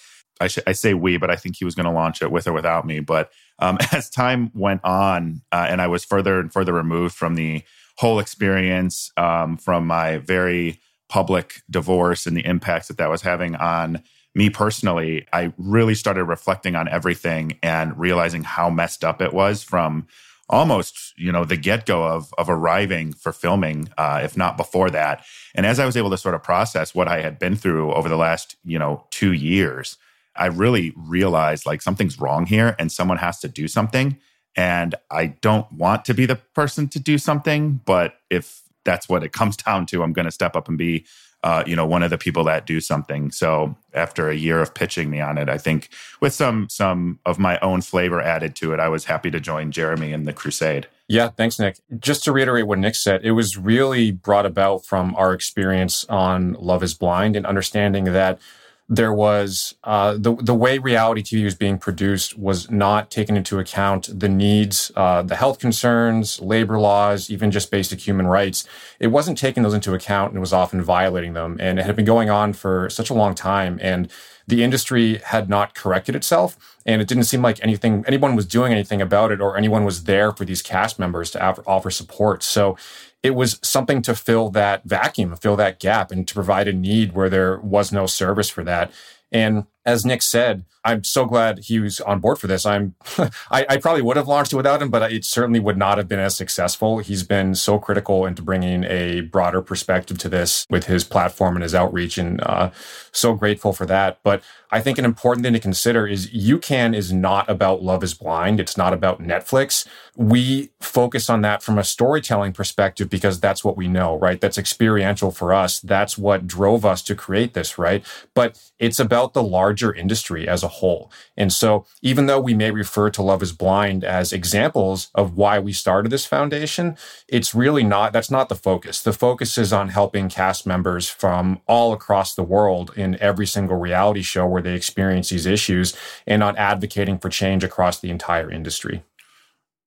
I, sh- I say we, but I think he was going to launch it with or without me. But um, as time went on, uh, and I was further and further removed from the whole experience, um, from my very public divorce and the impacts that that was having on me personally, I really started reflecting on everything and realizing how messed up it was from almost you know the get-go of of arriving for filming uh, if not before that. And as i was able to sort of process what i had been through over the last you know two years i really realized like something's wrong here and someone has to do something. And i don't want to be the person to do something but if that's what it comes down to i'm going to step up and be uh, you know, one of the people that do something. So after a year of pitching me on it, I think with some some of my own flavor added to it, I was happy to join Jeremy in the crusade. Yeah, thanks, Nick. Just to reiterate what Nick said, it was really brought about from our experience on Love is Blind and understanding that there was uh, the the way reality TV was being produced was not taking into account the needs, uh, the health concerns, labor laws, even just basic human rights. It wasn't taking those into account and was often violating them. And it had been going on for such a long time. And the industry had not corrected itself and it didn't seem like anything anyone was doing anything about it or anyone was there for these cast members to offer support so it was something to fill that vacuum, fill that gap, and to provide a need where there was no service for that. And as Nick said, I'm so glad he was on board for this. I'm, I, I, probably would have launched it without him, but it certainly would not have been as successful. He's been so critical into bringing a broader perspective to this with his platform and his outreach, and uh, so grateful for that. But I think an important thing to consider is UCAN is not about Love is Blind. It's not about Netflix. We focus on that from a storytelling perspective because that's what we know, right? That's experiential for us. That's what drove us to create this, right? But it's about the larger industry as a whole. And so even though we may refer to Love is Blind as examples of why we started this foundation, it's really not, that's not the focus. The focus is on helping cast members from all across the world in every single reality show where they experience these issues and on advocating for change across the entire industry.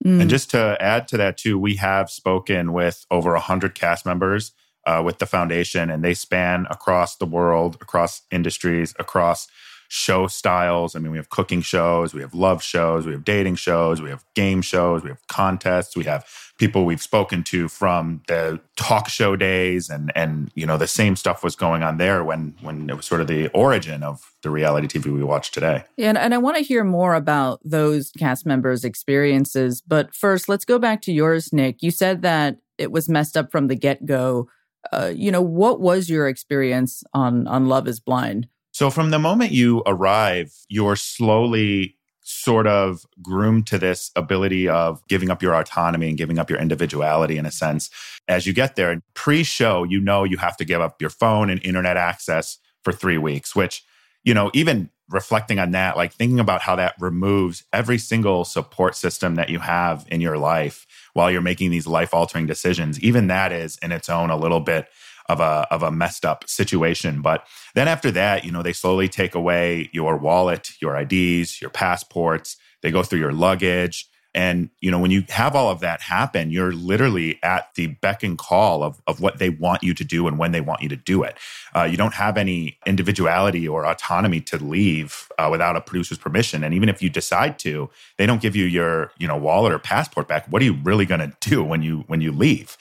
Mm. And just to add to that, too, we have spoken with over 100 cast members uh, with the foundation, and they span across the world, across industries, across show styles. I mean, we have cooking shows, we have love shows, we have dating shows, we have game shows, we have contests, we have people we've spoken to from the talk show days and and you know the same stuff was going on there when when it was sort of the origin of the reality TV we watch today. Yeah, and, and I want to hear more about those cast members' experiences. But first, let's go back to yours, Nick. You said that it was messed up from the get go. Uh, you know, what was your experience on on Love Is Blind? So from the moment you arrive, you're slowly sort of groomed to this ability of giving up your autonomy and giving up your individuality in a sense. As you get there, pre show, you know you have to give up your phone and internet access for three weeks, which, you know, even reflecting on that, like thinking about how that removes every single support system that you have in your life while you're making these life altering decisions, even that is in its own a little bit of a of a messed up situation. But then after that, you know, they slowly take away your wallet, your IDs, your passports. They go through your luggage. And, you know, when you have all of that happen, you're literally at the beck and call of, of what they want you to do and when they want you to do it. Uh, you don't have any individuality or autonomy to leave uh, without a producer's permission. And even if you decide to, they don't give you your, you know, wallet or passport back. What are you really going to do when you, when you leave?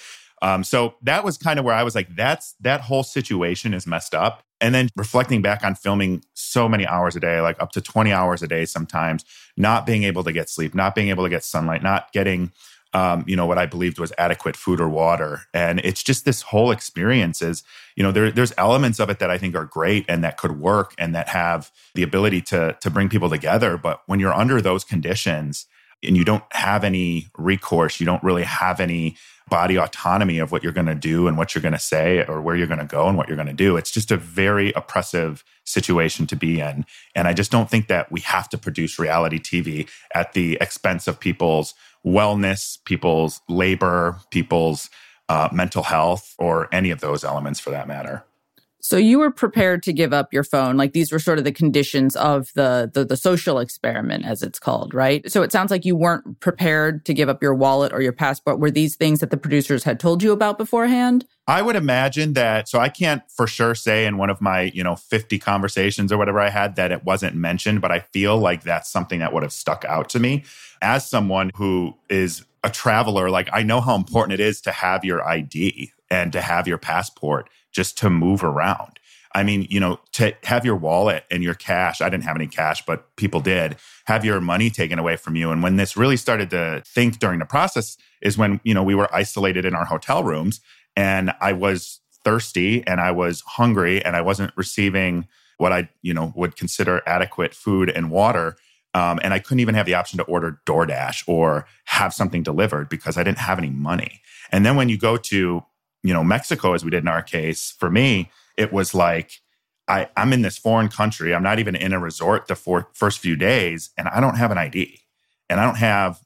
Um, so that was kind of where I was like, that's that whole situation is messed up. And then reflecting back on filming so many hours a day, like up to 20 hours a day sometimes, not being able to get sleep, not being able to get sunlight, not getting, um, you know, what I believed was adequate food or water. And it's just this whole experience is, you know, there, there's elements of it that I think are great and that could work and that have the ability to, to bring people together. But when you're under those conditions and you don't have any recourse, you don't really have any body autonomy of what you're going to do and what you're going to say or where you're going to go and what you're going to do. It's just a very oppressive situation to be in. And I just don't think that we have to produce reality TV at the expense of people's wellness, people's labor, people's uh, mental health, or any of those elements for that matter. So you were prepared to give up your phone. Like these were sort of the conditions of the, the, the social experiment, as it's called, right? So it sounds like you weren't prepared to give up your wallet or your passport. Were these things that the producers had told you about beforehand? I would imagine that. So I can't for sure say in one of my, you know, 50 conversations or whatever I had that it wasn't mentioned, but I feel like that's something that would have stuck out to me as someone who is a traveler. Like I know how important it is to have your ID and to have your passport just to move around. I mean, you know, to have your wallet and your cash, I didn't have any cash, but people did have your money taken away from you. And when this really started to think during the process is when, you know, we were isolated in our hotel rooms and I was thirsty and I was hungry and I wasn't receiving what I, you know, would consider adequate food and water. Um, and I couldn't even have the option to order DoorDash or have something delivered because I didn't have any money. And then when you go to you know, Mexico, as we did in our case, for me, it was like, I, I'm in this foreign country. I'm not even in a resort the for, first few days, and I don't have an ID and I don't have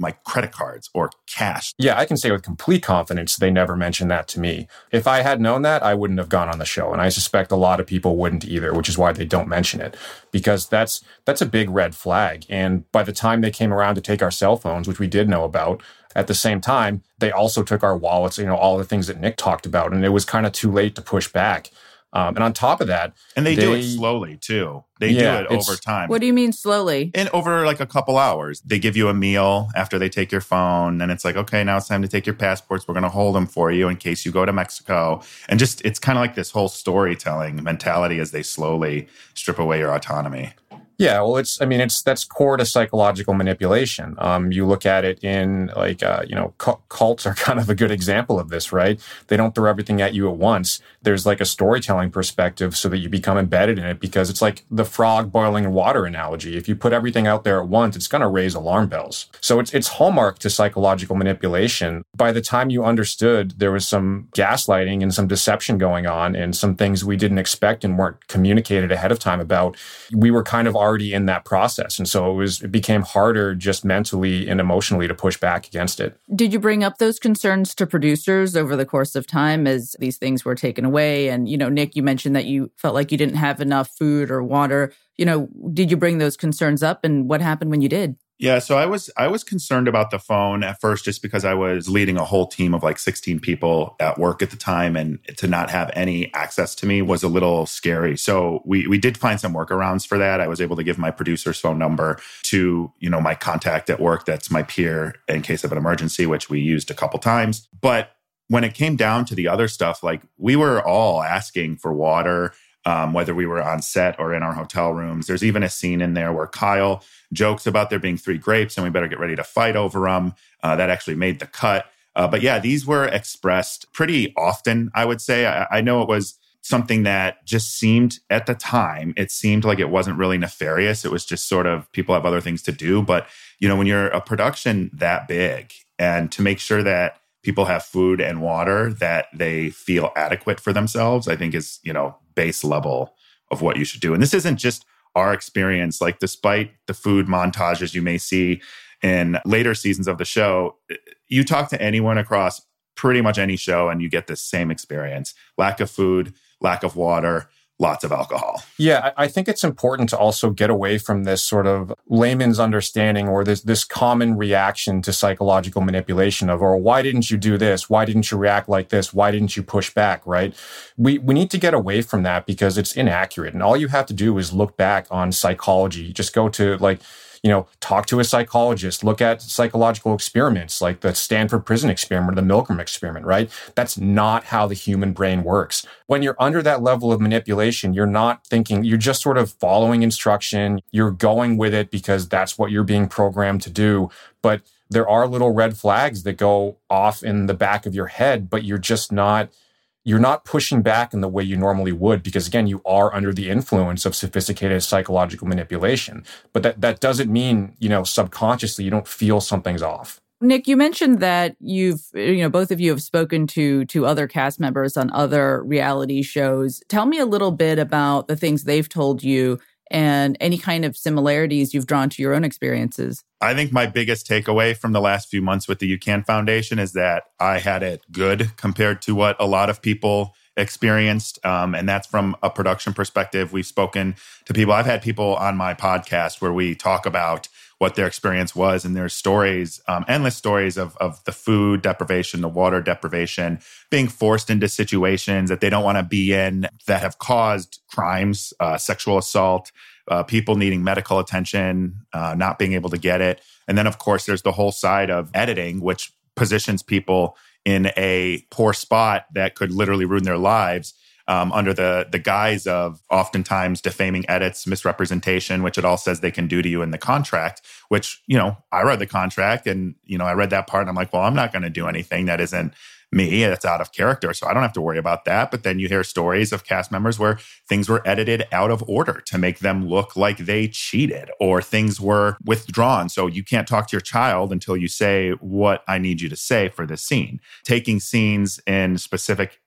my credit cards or cash. Yeah, I can say with complete confidence they never mentioned that to me. If I had known that, I wouldn't have gone on the show, and I suspect a lot of people wouldn't either, which is why they don't mention it because that's that's a big red flag. And by the time they came around to take our cell phones, which we did know about, at the same time, they also took our wallets, you know, all the things that Nick talked about, and it was kind of too late to push back. Um, and on top of that, and they, they, do it slowly too. They yeah, do it over time. What do you mean slowly? And over like a couple hours, they give you a meal after they take your phone. And it's like, okay, now it's time to take your passports. We're going to hold them for you in case you go to Mexico. And just, it's kind of like this whole storytelling mentality as they slowly strip away your autonomy. Yeah, well, it's I mean, it's that's core to psychological manipulation. Um, you look at it in like uh, you know, cu- cults are kind of a good example of this, right? They don't throw everything at you at once. There's like a storytelling perspective, so that you become embedded in it because it's like the frog boiling in water analogy. If you put everything out there at once, it's going to raise alarm bells. So it's it's hallmark to psychological manipulation. By the time you understood there was some gaslighting and some deception going on, and some things we didn't expect and weren't communicated ahead of time about, we were kind of already in that process. And so it was, it became harder just mentally and emotionally to push back against it. Did you bring up those concerns to producers over the course of time as these things were taken away? And, you know, Nick, you mentioned that you felt like you didn't have enough food or water. You know, did you bring those concerns up and what happened when you did? Yeah, so I was I was concerned about the phone at first just because I was leading a whole team of like 16 people at work at the time and to not have any access to me was a little scary. So we we did find some workarounds for that. I was able to give my producer's phone number to, you know, my contact at work that's my peer in case of an emergency, which we used a couple times. But when it came down to the other stuff, like we were all asking for water um, whether we were on set or in our hotel rooms. There's even a scene in there where Kyle jokes about there being three grapes and we better get ready to fight over them. Uh, that actually made the cut. Uh, but yeah, these were expressed pretty often, I would say. I, I know it was something that just seemed at the time, it seemed like it wasn't really nefarious. It was just sort of people have other things to do. But, you know, when you're a production that big and to make sure that people have food and water that they feel adequate for themselves, I think is, you know, base level of what you should do. And this isn't just our experience. Like, despite the food montages you may see in later seasons of the show, you talk to anyone across pretty much any show and you get the same experience lack of food, lack of water, lots of alcohol. Yeah, I think it's important to also get away from this sort of layman's understanding or this this common reaction to psychological manipulation of, or why didn't you do this? Why didn't you react like this? Why didn't you push back? Right? We we need to get away from that because it's inaccurate. And all you have to do is look back on psychology. Just go to like you know, talk to a psychologist, look at psychological experiments like the Stanford prison experiment or the Milgram experiment, right? That's not how the human brain works. When you're under that level of manipulation, you're not thinking, you're just sort of following instruction. You're going with it because that's what you're being programmed to do. But there are little red flags that go off in the back of your head, but you're just not you're not pushing back in the way you normally would because again you are under the influence of sophisticated psychological manipulation but that that doesn't mean you know subconsciously you don't feel something's off Nick, you mentioned that you've, you know, both of you have spoken to to other cast members on other reality shows. Tell me a little bit about the things they've told you and any kind of similarities you've drawn to your own experiences. I think my biggest takeaway from the last few months with the UCAN Foundation is that I had it good compared to what a lot of people experienced. Um, and that's from a production perspective. We've spoken to people. I've had people on my podcast where we talk about what their experience was and there's stories um, endless stories of, of the food deprivation the water deprivation being forced into situations that they don't want to be in that have caused crimes uh, sexual assault uh, people needing medical attention uh, not being able to get it. And then of course there's the whole side of editing which positions people in a poor spot that could literally ruin their lives um, under the the guise of oftentimes defaming edits, misrepresentation, which it all says they can do to you in the contract. Which you know, I read the contract and you know I read that part and I'm like, well, I'm not going to do anything that isn't me that's out of character. So i don't have to worry about that. But then you hear stories of cast members where things were edited out of order to make them look like they cheated or things were withdrawn. So you can't talk to your child until you say what i need you to say for this scene. Taking scenes in specific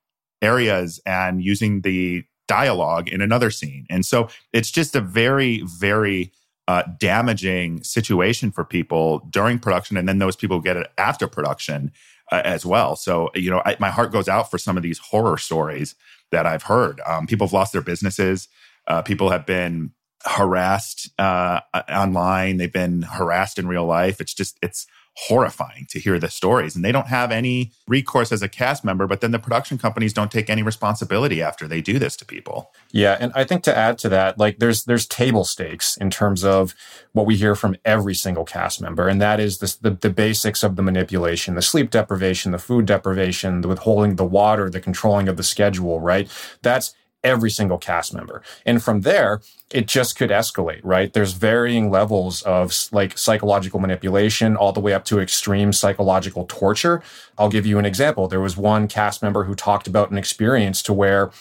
areas and using the dialogue in another scene. And so it's just a very, very uh, damaging situation for people during production. And then those people get it after production uh, as well. So, you know, I, my heart goes out for some of these horror stories that I've heard. Um, people have lost their businesses. Uh, people have been harassed uh, online. They've been harassed in real life. It's just, it's horrifying to hear the stories. And they don't have any recourse as a cast member, but then the production companies don't take any responsibility after they do this to people. Yeah, and I think to add to that, like there's there's table stakes in terms of what we hear from every single cast member, and that is the, the, the basics of the manipulation, the sleep deprivation, the food deprivation, the withholding the water, the controlling of the schedule, right? That's every single cast member. And from there, it just could escalate, right? There's varying levels of like psychological manipulation all the way up to extreme psychological torture. I'll give you an example. There was one cast member who talked about an experience to where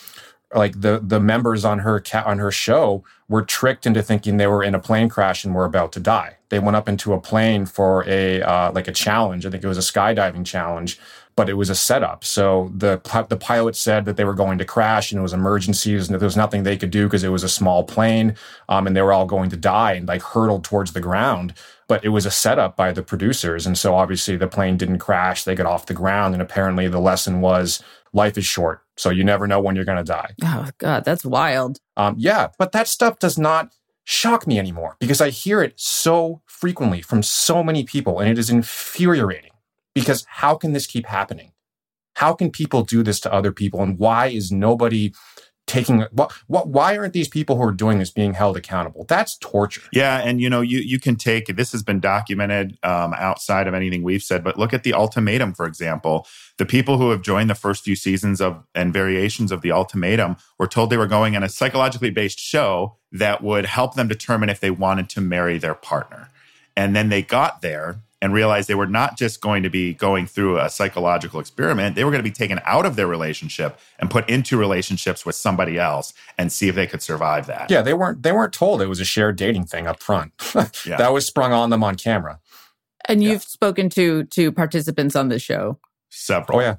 like the the members on her ca- on her show were tricked into thinking they were in a plane crash and were about to die. They went up into a plane for a uh, like a challenge. I think it was a skydiving challenge but it was a setup. So the the pilot said that they were going to crash and it was emergencies and there was nothing they could do because it was a small plane um, and they were all going to die and like hurtled towards the ground. But it was a setup by the producers, and so obviously the plane didn't crash. They got off the ground, and apparently the lesson was life is short, so you never know when you're going to die. Oh God, that's wild. Um, yeah, but that stuff does not shock me anymore because I hear it so frequently from so many people, and it is infuriating. Because how can this keep happening? How can people do this to other people? And why is nobody taking what, what why aren't these people who are doing this being held accountable that's torture yeah and you know you you can take this has been documented um, outside of anything we've said but look at the ultimatum for example the people who have joined the first few seasons of and variations of the ultimatum were told they were going on a psychologically based show that would help them determine if they wanted to marry their partner and then they got there and realized they were not just going to be going through a psychological experiment, they were going to be taken out of their relationship and put into relationships with somebody else and see if they could survive that. Yeah, they weren't they weren't told it was a shared dating thing up front. yeah. That was sprung on them on camera. And you've yeah. spoken to to participants on the show. Several. Oh yeah.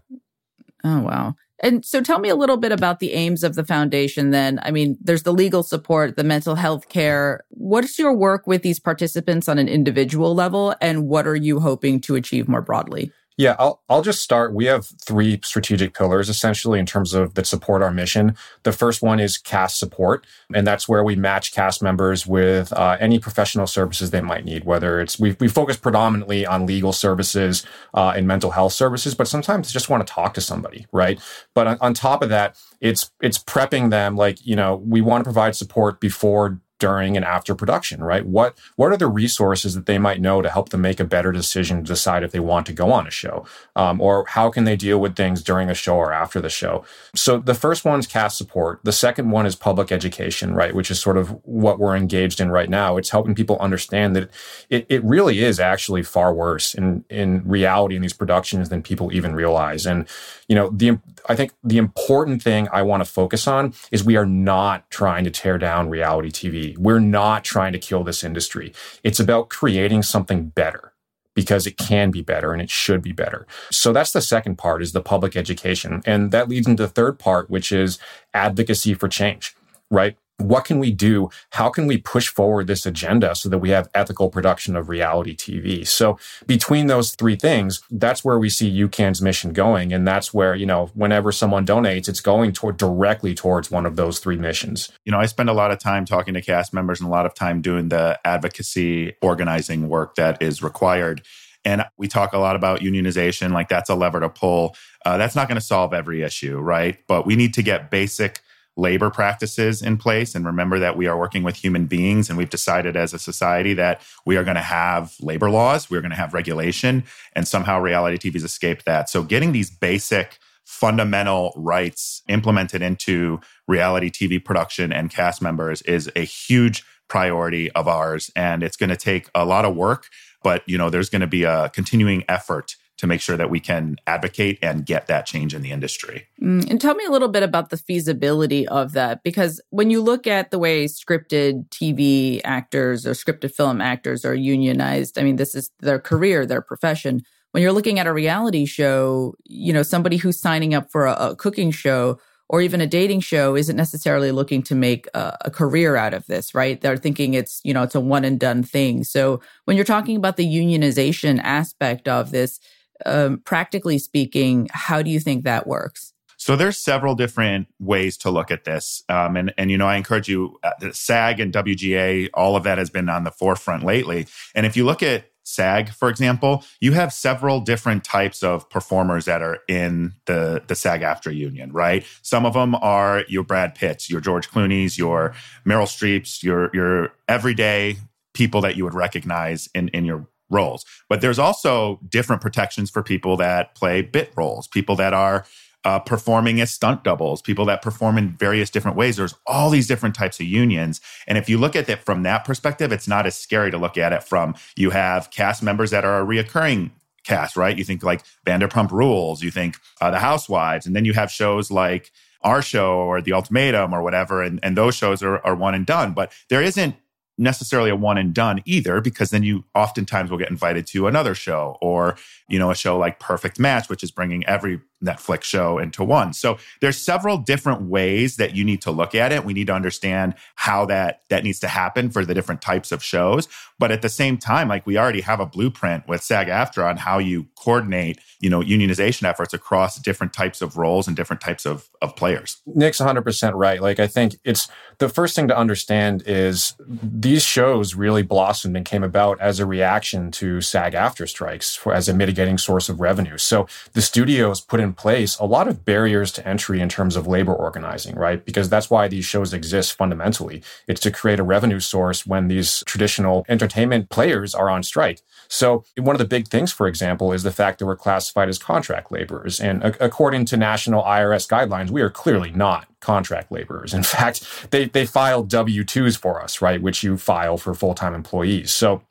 Oh wow. And so tell me a little bit about the aims of the foundation then. I mean, there's the legal support, the mental health care. What's your work with these participants on an individual level and what are you hoping to achieve more broadly? Yeah, I'll I'll just start. We have three strategic pillars essentially in terms of that support our mission. The first one is cast support, and that's where we match cast members with uh, any professional services they might need. Whether it's we we focus predominantly on legal services uh, and mental health services, but sometimes just want to talk to somebody, right? But on, on top of that, it's it's prepping them like you know we want to provide support before during and after production, right? What what are the resources that they might know to help them make a better decision to decide if they want to go on a show, um, or how can they deal with things during a show or after the show? So the first one is cast support. The second one is public education, right, which is sort of what we're engaged in right now. It's helping people understand that it, it really is actually far worse in in reality in these productions than people even realize. And you know, the I think the important thing I want to focus on is we are not trying to tear down reality TV. We're not trying to kill this industry. It's about creating something better because it can be better and it should be better. So that's the second part is the public education. And that leads into the third part, which is advocacy for change, right? What can we do? How can we push forward this agenda so that we have ethical production of reality TV? So between those three things, that's where we see UCAN's mission going. And that's where, you know, whenever someone donates, it's going toward directly towards one of those three missions. You know, I spend a lot of time talking to cast members and a lot of time doing the advocacy organizing work that is required. And we talk a lot about unionization, like that's a lever to pull. Uh, that's not going to solve every issue, right? But we need to get basic labor practices in place and remember that we are working with human beings and we've decided as a society that we are going to have labor laws we're going to have regulation and somehow reality tv's escaped that. So getting these basic fundamental rights implemented into reality tv production and cast members is a huge priority of ours and it's going to take a lot of work but you know there's going to be a continuing effort to make sure that we can advocate and get that change in the industry. Mm, and tell me a little bit about the feasibility of that, because when you look at the way scripted TV actors or scripted film actors are unionized, I mean, this is their career, their profession. When you're looking at a reality show, you know, somebody who's signing up for a, a cooking show or even a dating show isn't necessarily looking to make a, a, career out of this, right? They're thinking it's, you know, it's a one and done thing. So when you're talking about the unionization aspect of this, um, practically speaking, how do you think that works? So there's several different ways to look at this, um, and and you know I encourage you. Uh, SAG and WGA, all of that has been on the forefront lately. And if you look at SAG, for example, you have several different types of performers that are in the the SAG-AFTRA union, right? Some of them are your Brad Pitts, your George Clooney's, your Meryl Streep's, your your everyday people that you would recognize in in your roles. But there's also different protections for people that play bit roles, people that are uh, performing as stunt doubles, people that perform in various different ways. There's all these different types of unions. And if you look at it from that perspective, it's not as scary to look at it from you have cast members that are a reoccurring cast, right? You think like Vanderpump Rules, you think uh, The Housewives, and then you have shows like our show or The Ultimatum or whatever, and, and those shows are, are one and done. But there isn't necessarily a one and done either because then you oftentimes will get invited to another show or you know a show like perfect match which is bringing every netflix show into one. So there's several different ways that you need to look at it. We need to understand how that that needs to happen for the different types of shows. But at the same time like we already have a blueprint with sag aftra on how you coordinate you know unionization efforts across different types of roles and different types of, of players. Nick's 100% right. Like i think it's the first thing to understand is these shows really blossomed and came about as a reaction to SAG-AFTRA strikes as a mitigating source of revenue. So the studios put in place a lot of barriers to entry in terms of labor organizing, right? Because that's why these shows exist fundamentally. It's to create a revenue source when these traditional entertainment players are on strike. So one of the big things, for example, is the fact that we're classified as contract laborers. And according to national IRS guidelines, we are clearly not contract laborers. In fact, they, they file W-2s for us, right? Which you file for full-time employees. So,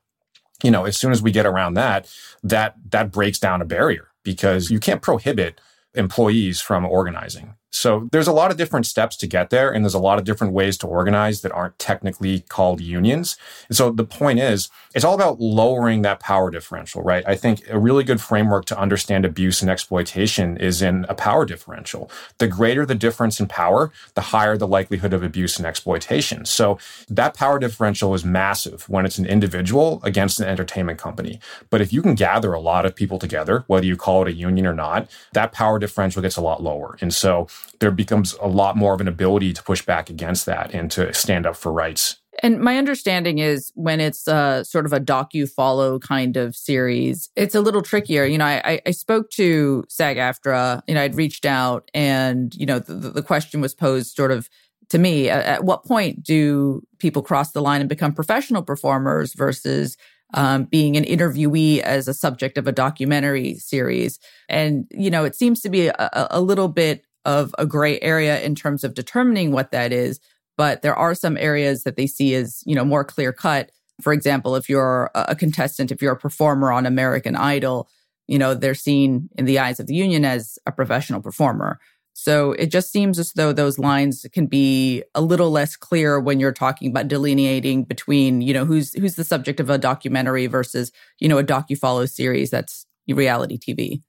you know, as soon as we get around that, that, that breaks down a barrier because you can't prohibit employees from organizing. So there's a lot of different steps to get there, and there's a lot of different ways to organize that aren't technically called unions. And so the point is, it's all about lowering that power differential, right? I think a really good framework to understand abuse and exploitation is in a power differential. The greater the difference in power, the higher the likelihood of abuse and exploitation. So that power differential is massive when it's an individual against an entertainment company. But if you can gather a lot of people together, whether you call it a union or not, that power differential gets a lot lower. And so there becomes a lot more of an ability to push back against that and to stand up for rights. And my understanding is when it's a sort of a docu follow kind of series, it's a little trickier. You know, I, I spoke to SAG AFTRA, you know, I'd reached out and, you know, the, the question was posed sort of to me at what point do people cross the line and become professional performers versus um, being an interviewee as a subject of a documentary series. And, you know, it seems to be a, a little bit of a gray area in terms of determining what that is. But there are some areas that they see as, you know, more clear cut. For example, if you're a contestant, if you're a performer on American Idol, you know, they're seen in the eyes of the union as a professional performer. So it just seems as though those lines can be a little less clear when you're talking about delineating between, you know, who's who's the subject of a documentary versus, you know, a docu-follow series that's reality TV.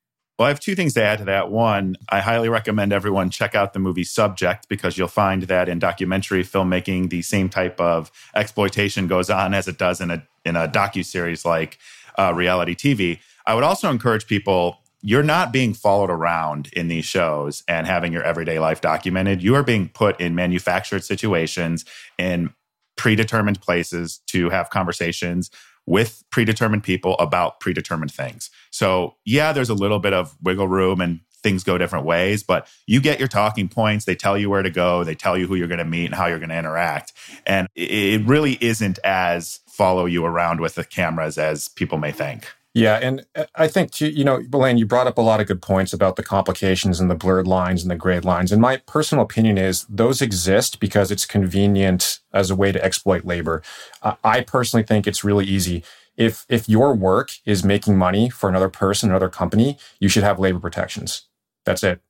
Well, I have two things to add to that. One, I highly recommend everyone check out the movie Subject because you'll find that in documentary filmmaking, the same type of exploitation goes on as it does in a in a docu series like uh, reality TV. I would also encourage people you're not being followed around in these shows and having your everyday life documented. You are being put in manufactured situations in predetermined places to have conversations with predetermined people about predetermined things. So, yeah, there's a little bit of wiggle room and things go different ways, but you get your talking points. They tell you where to go, they tell you who you're going to meet and how you're going to interact. And it really isn't as follow you around with the cameras as people may think. Yeah, and uh, I think you know, Elaine, you brought up a lot of good points about the complications and the blurred lines and the grayed lines. And my personal opinion is those exist because it's convenient as a way to exploit labor. Uh, I personally think it's really easy. If if your work is making money for another person, another company, you should have labor protections. That's it.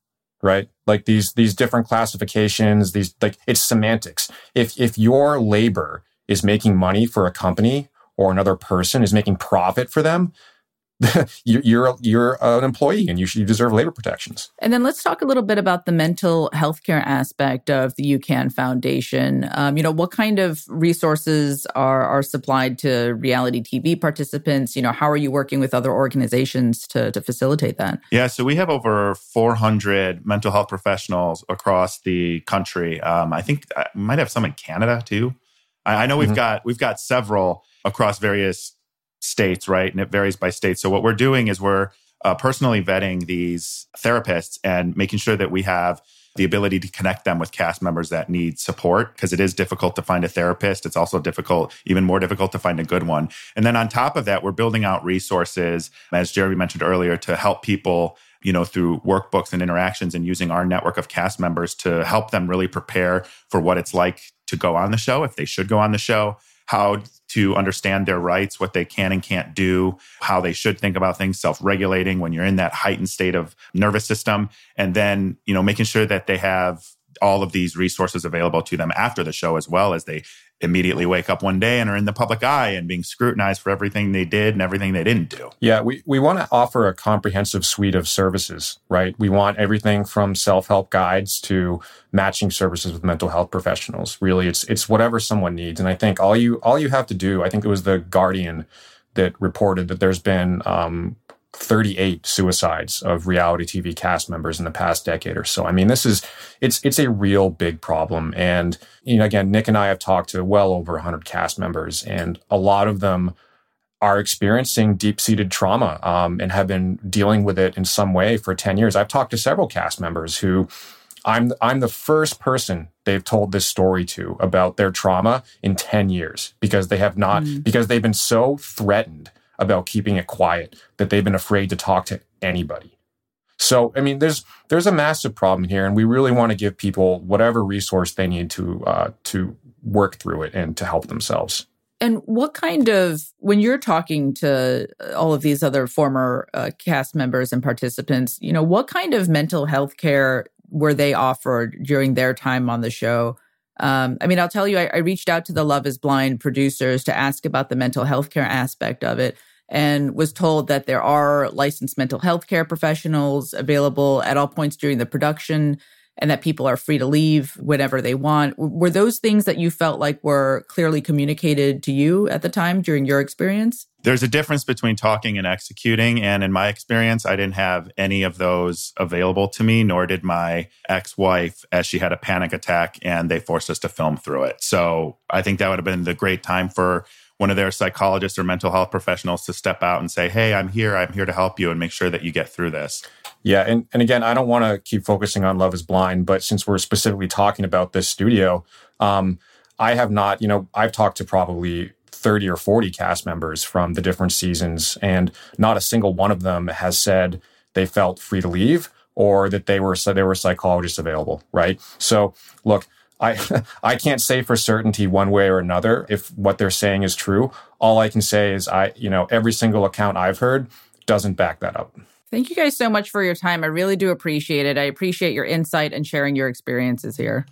Right? Like these these different classifications, these like it's semantics. If if your labor is making money for a company or another person is making profit for them, you're you're an employee and you should deserve labor protections. And then let's talk a little bit about the mental health care aspect of the UCAN Foundation. Um, you know, what kind of resources are are supplied to reality TV participants? You know, how are you working with other organizations to to facilitate that? Yeah, so we have over 400 mental health professionals across the country. Um, I think I might have some in Canada too. I, I know we've mm-hmm. got we've got several across various states, right? And it varies by state. So what we're doing is we're uh, personally vetting these therapists and making sure that we have the ability to connect them with cast members that need support because it is difficult to find a therapist. It's also difficult, even more difficult to find a good one. And then on top of that, we're building out resources, as Jeremy mentioned earlier, to help people, you know, through workbooks and interactions and using our network of cast members to help them really prepare for what it's like to go on the show, if they should go on the show, how to understand their rights, what they can and can't do, how they should think about things, self-regulating when you're in that heightened state of nervous system, and then, you know, making sure that they have all of these resources available to them after the show as well as they immediately wake up one day and are in the public eye and being scrutinized for everything they did and everything they didn't do. Yeah, we, we want to offer a comprehensive suite of services, right? We want everything from self-help guides to matching services with mental health professionals. Really, it's it's whatever someone needs. And I think all you all you have to do, I think it was the Guardian that reported that there's been um, 38 suicides of reality TV cast members in the past decade or so. I mean, this is it's it's a real big problem. And you know, again, Nick and I have talked to well over 100 cast members, and a lot of them are experiencing deep-seated trauma um, and have been dealing with it in some way for 10 years. I've talked to several cast members who I'm I'm the first person they've told this story to about their trauma in 10 years because they have not mm. because they've been so threatened about keeping it quiet that they've been afraid to talk to anybody. So, I mean, there's there's a massive problem here, and we really want to give people whatever resource they need to uh, to work through it and to help themselves. And what kind of, when you're talking to all of these other former uh, cast members and participants, you know, what kind of mental health care were they offered during their time on the show? Um, I mean, I'll tell you, I, I reached out to the Love is Blind producers to ask about the mental health care aspect of it and was told that there are licensed mental health care professionals available at all points during the production and that people are free to leave whenever they want. Were those things that you felt like were clearly communicated to you at the time during your experience? There's a difference between talking and executing. And in my experience, I didn't have any of those available to me, nor did my ex wife, as she had a panic attack and they forced us to film through it. So I think that would have been the great time for one of their psychologists or mental health professionals to step out and say, Hey, I'm here. I'm here to help you and make sure that you get through this. Yeah. And, and again, I don't want to keep focusing on Love is Blind, but since we're specifically talking about this studio, um, I have not, you know, I've talked to probably 30 or 40 cast members from the different seasons, and not a single one of them has said they felt free to leave or that they were so they were psychologists available, right? So look, I I can't say for certainty one way or another if what they're saying is true. All I can say is I, you know, every single account I've heard doesn't back that up. Thank you guys so much for your time. I really do appreciate it. I appreciate your insight and sharing your experiences here.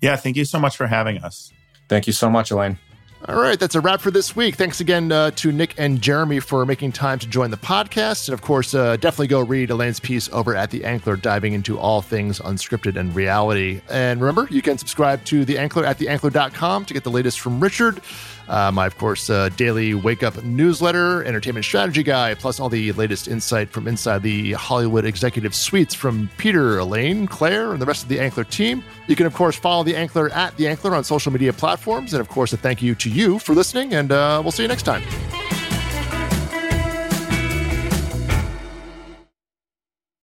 Yeah, thank you so much for having us. Thank you so much, Elaine. All right, that's a wrap for this week. Thanks again uh, to Nick and Jeremy for making time to join the podcast. And of course, uh, definitely go read Elaine's piece over at The Ankler, diving into all things unscripted and reality. And remember, you can subscribe to The Ankler at theankler.com to get the latest from Richard uh, my, of course, uh, daily wake up newsletter, entertainment strategy guy, plus all the latest insight from inside the Hollywood executive suites from Peter, Elaine, Claire, and the rest of the Ankler team. You can, of course, follow the Ankler at the Ankler on social media platforms. And, of course, a thank you to you for listening, and uh, we'll see you next time.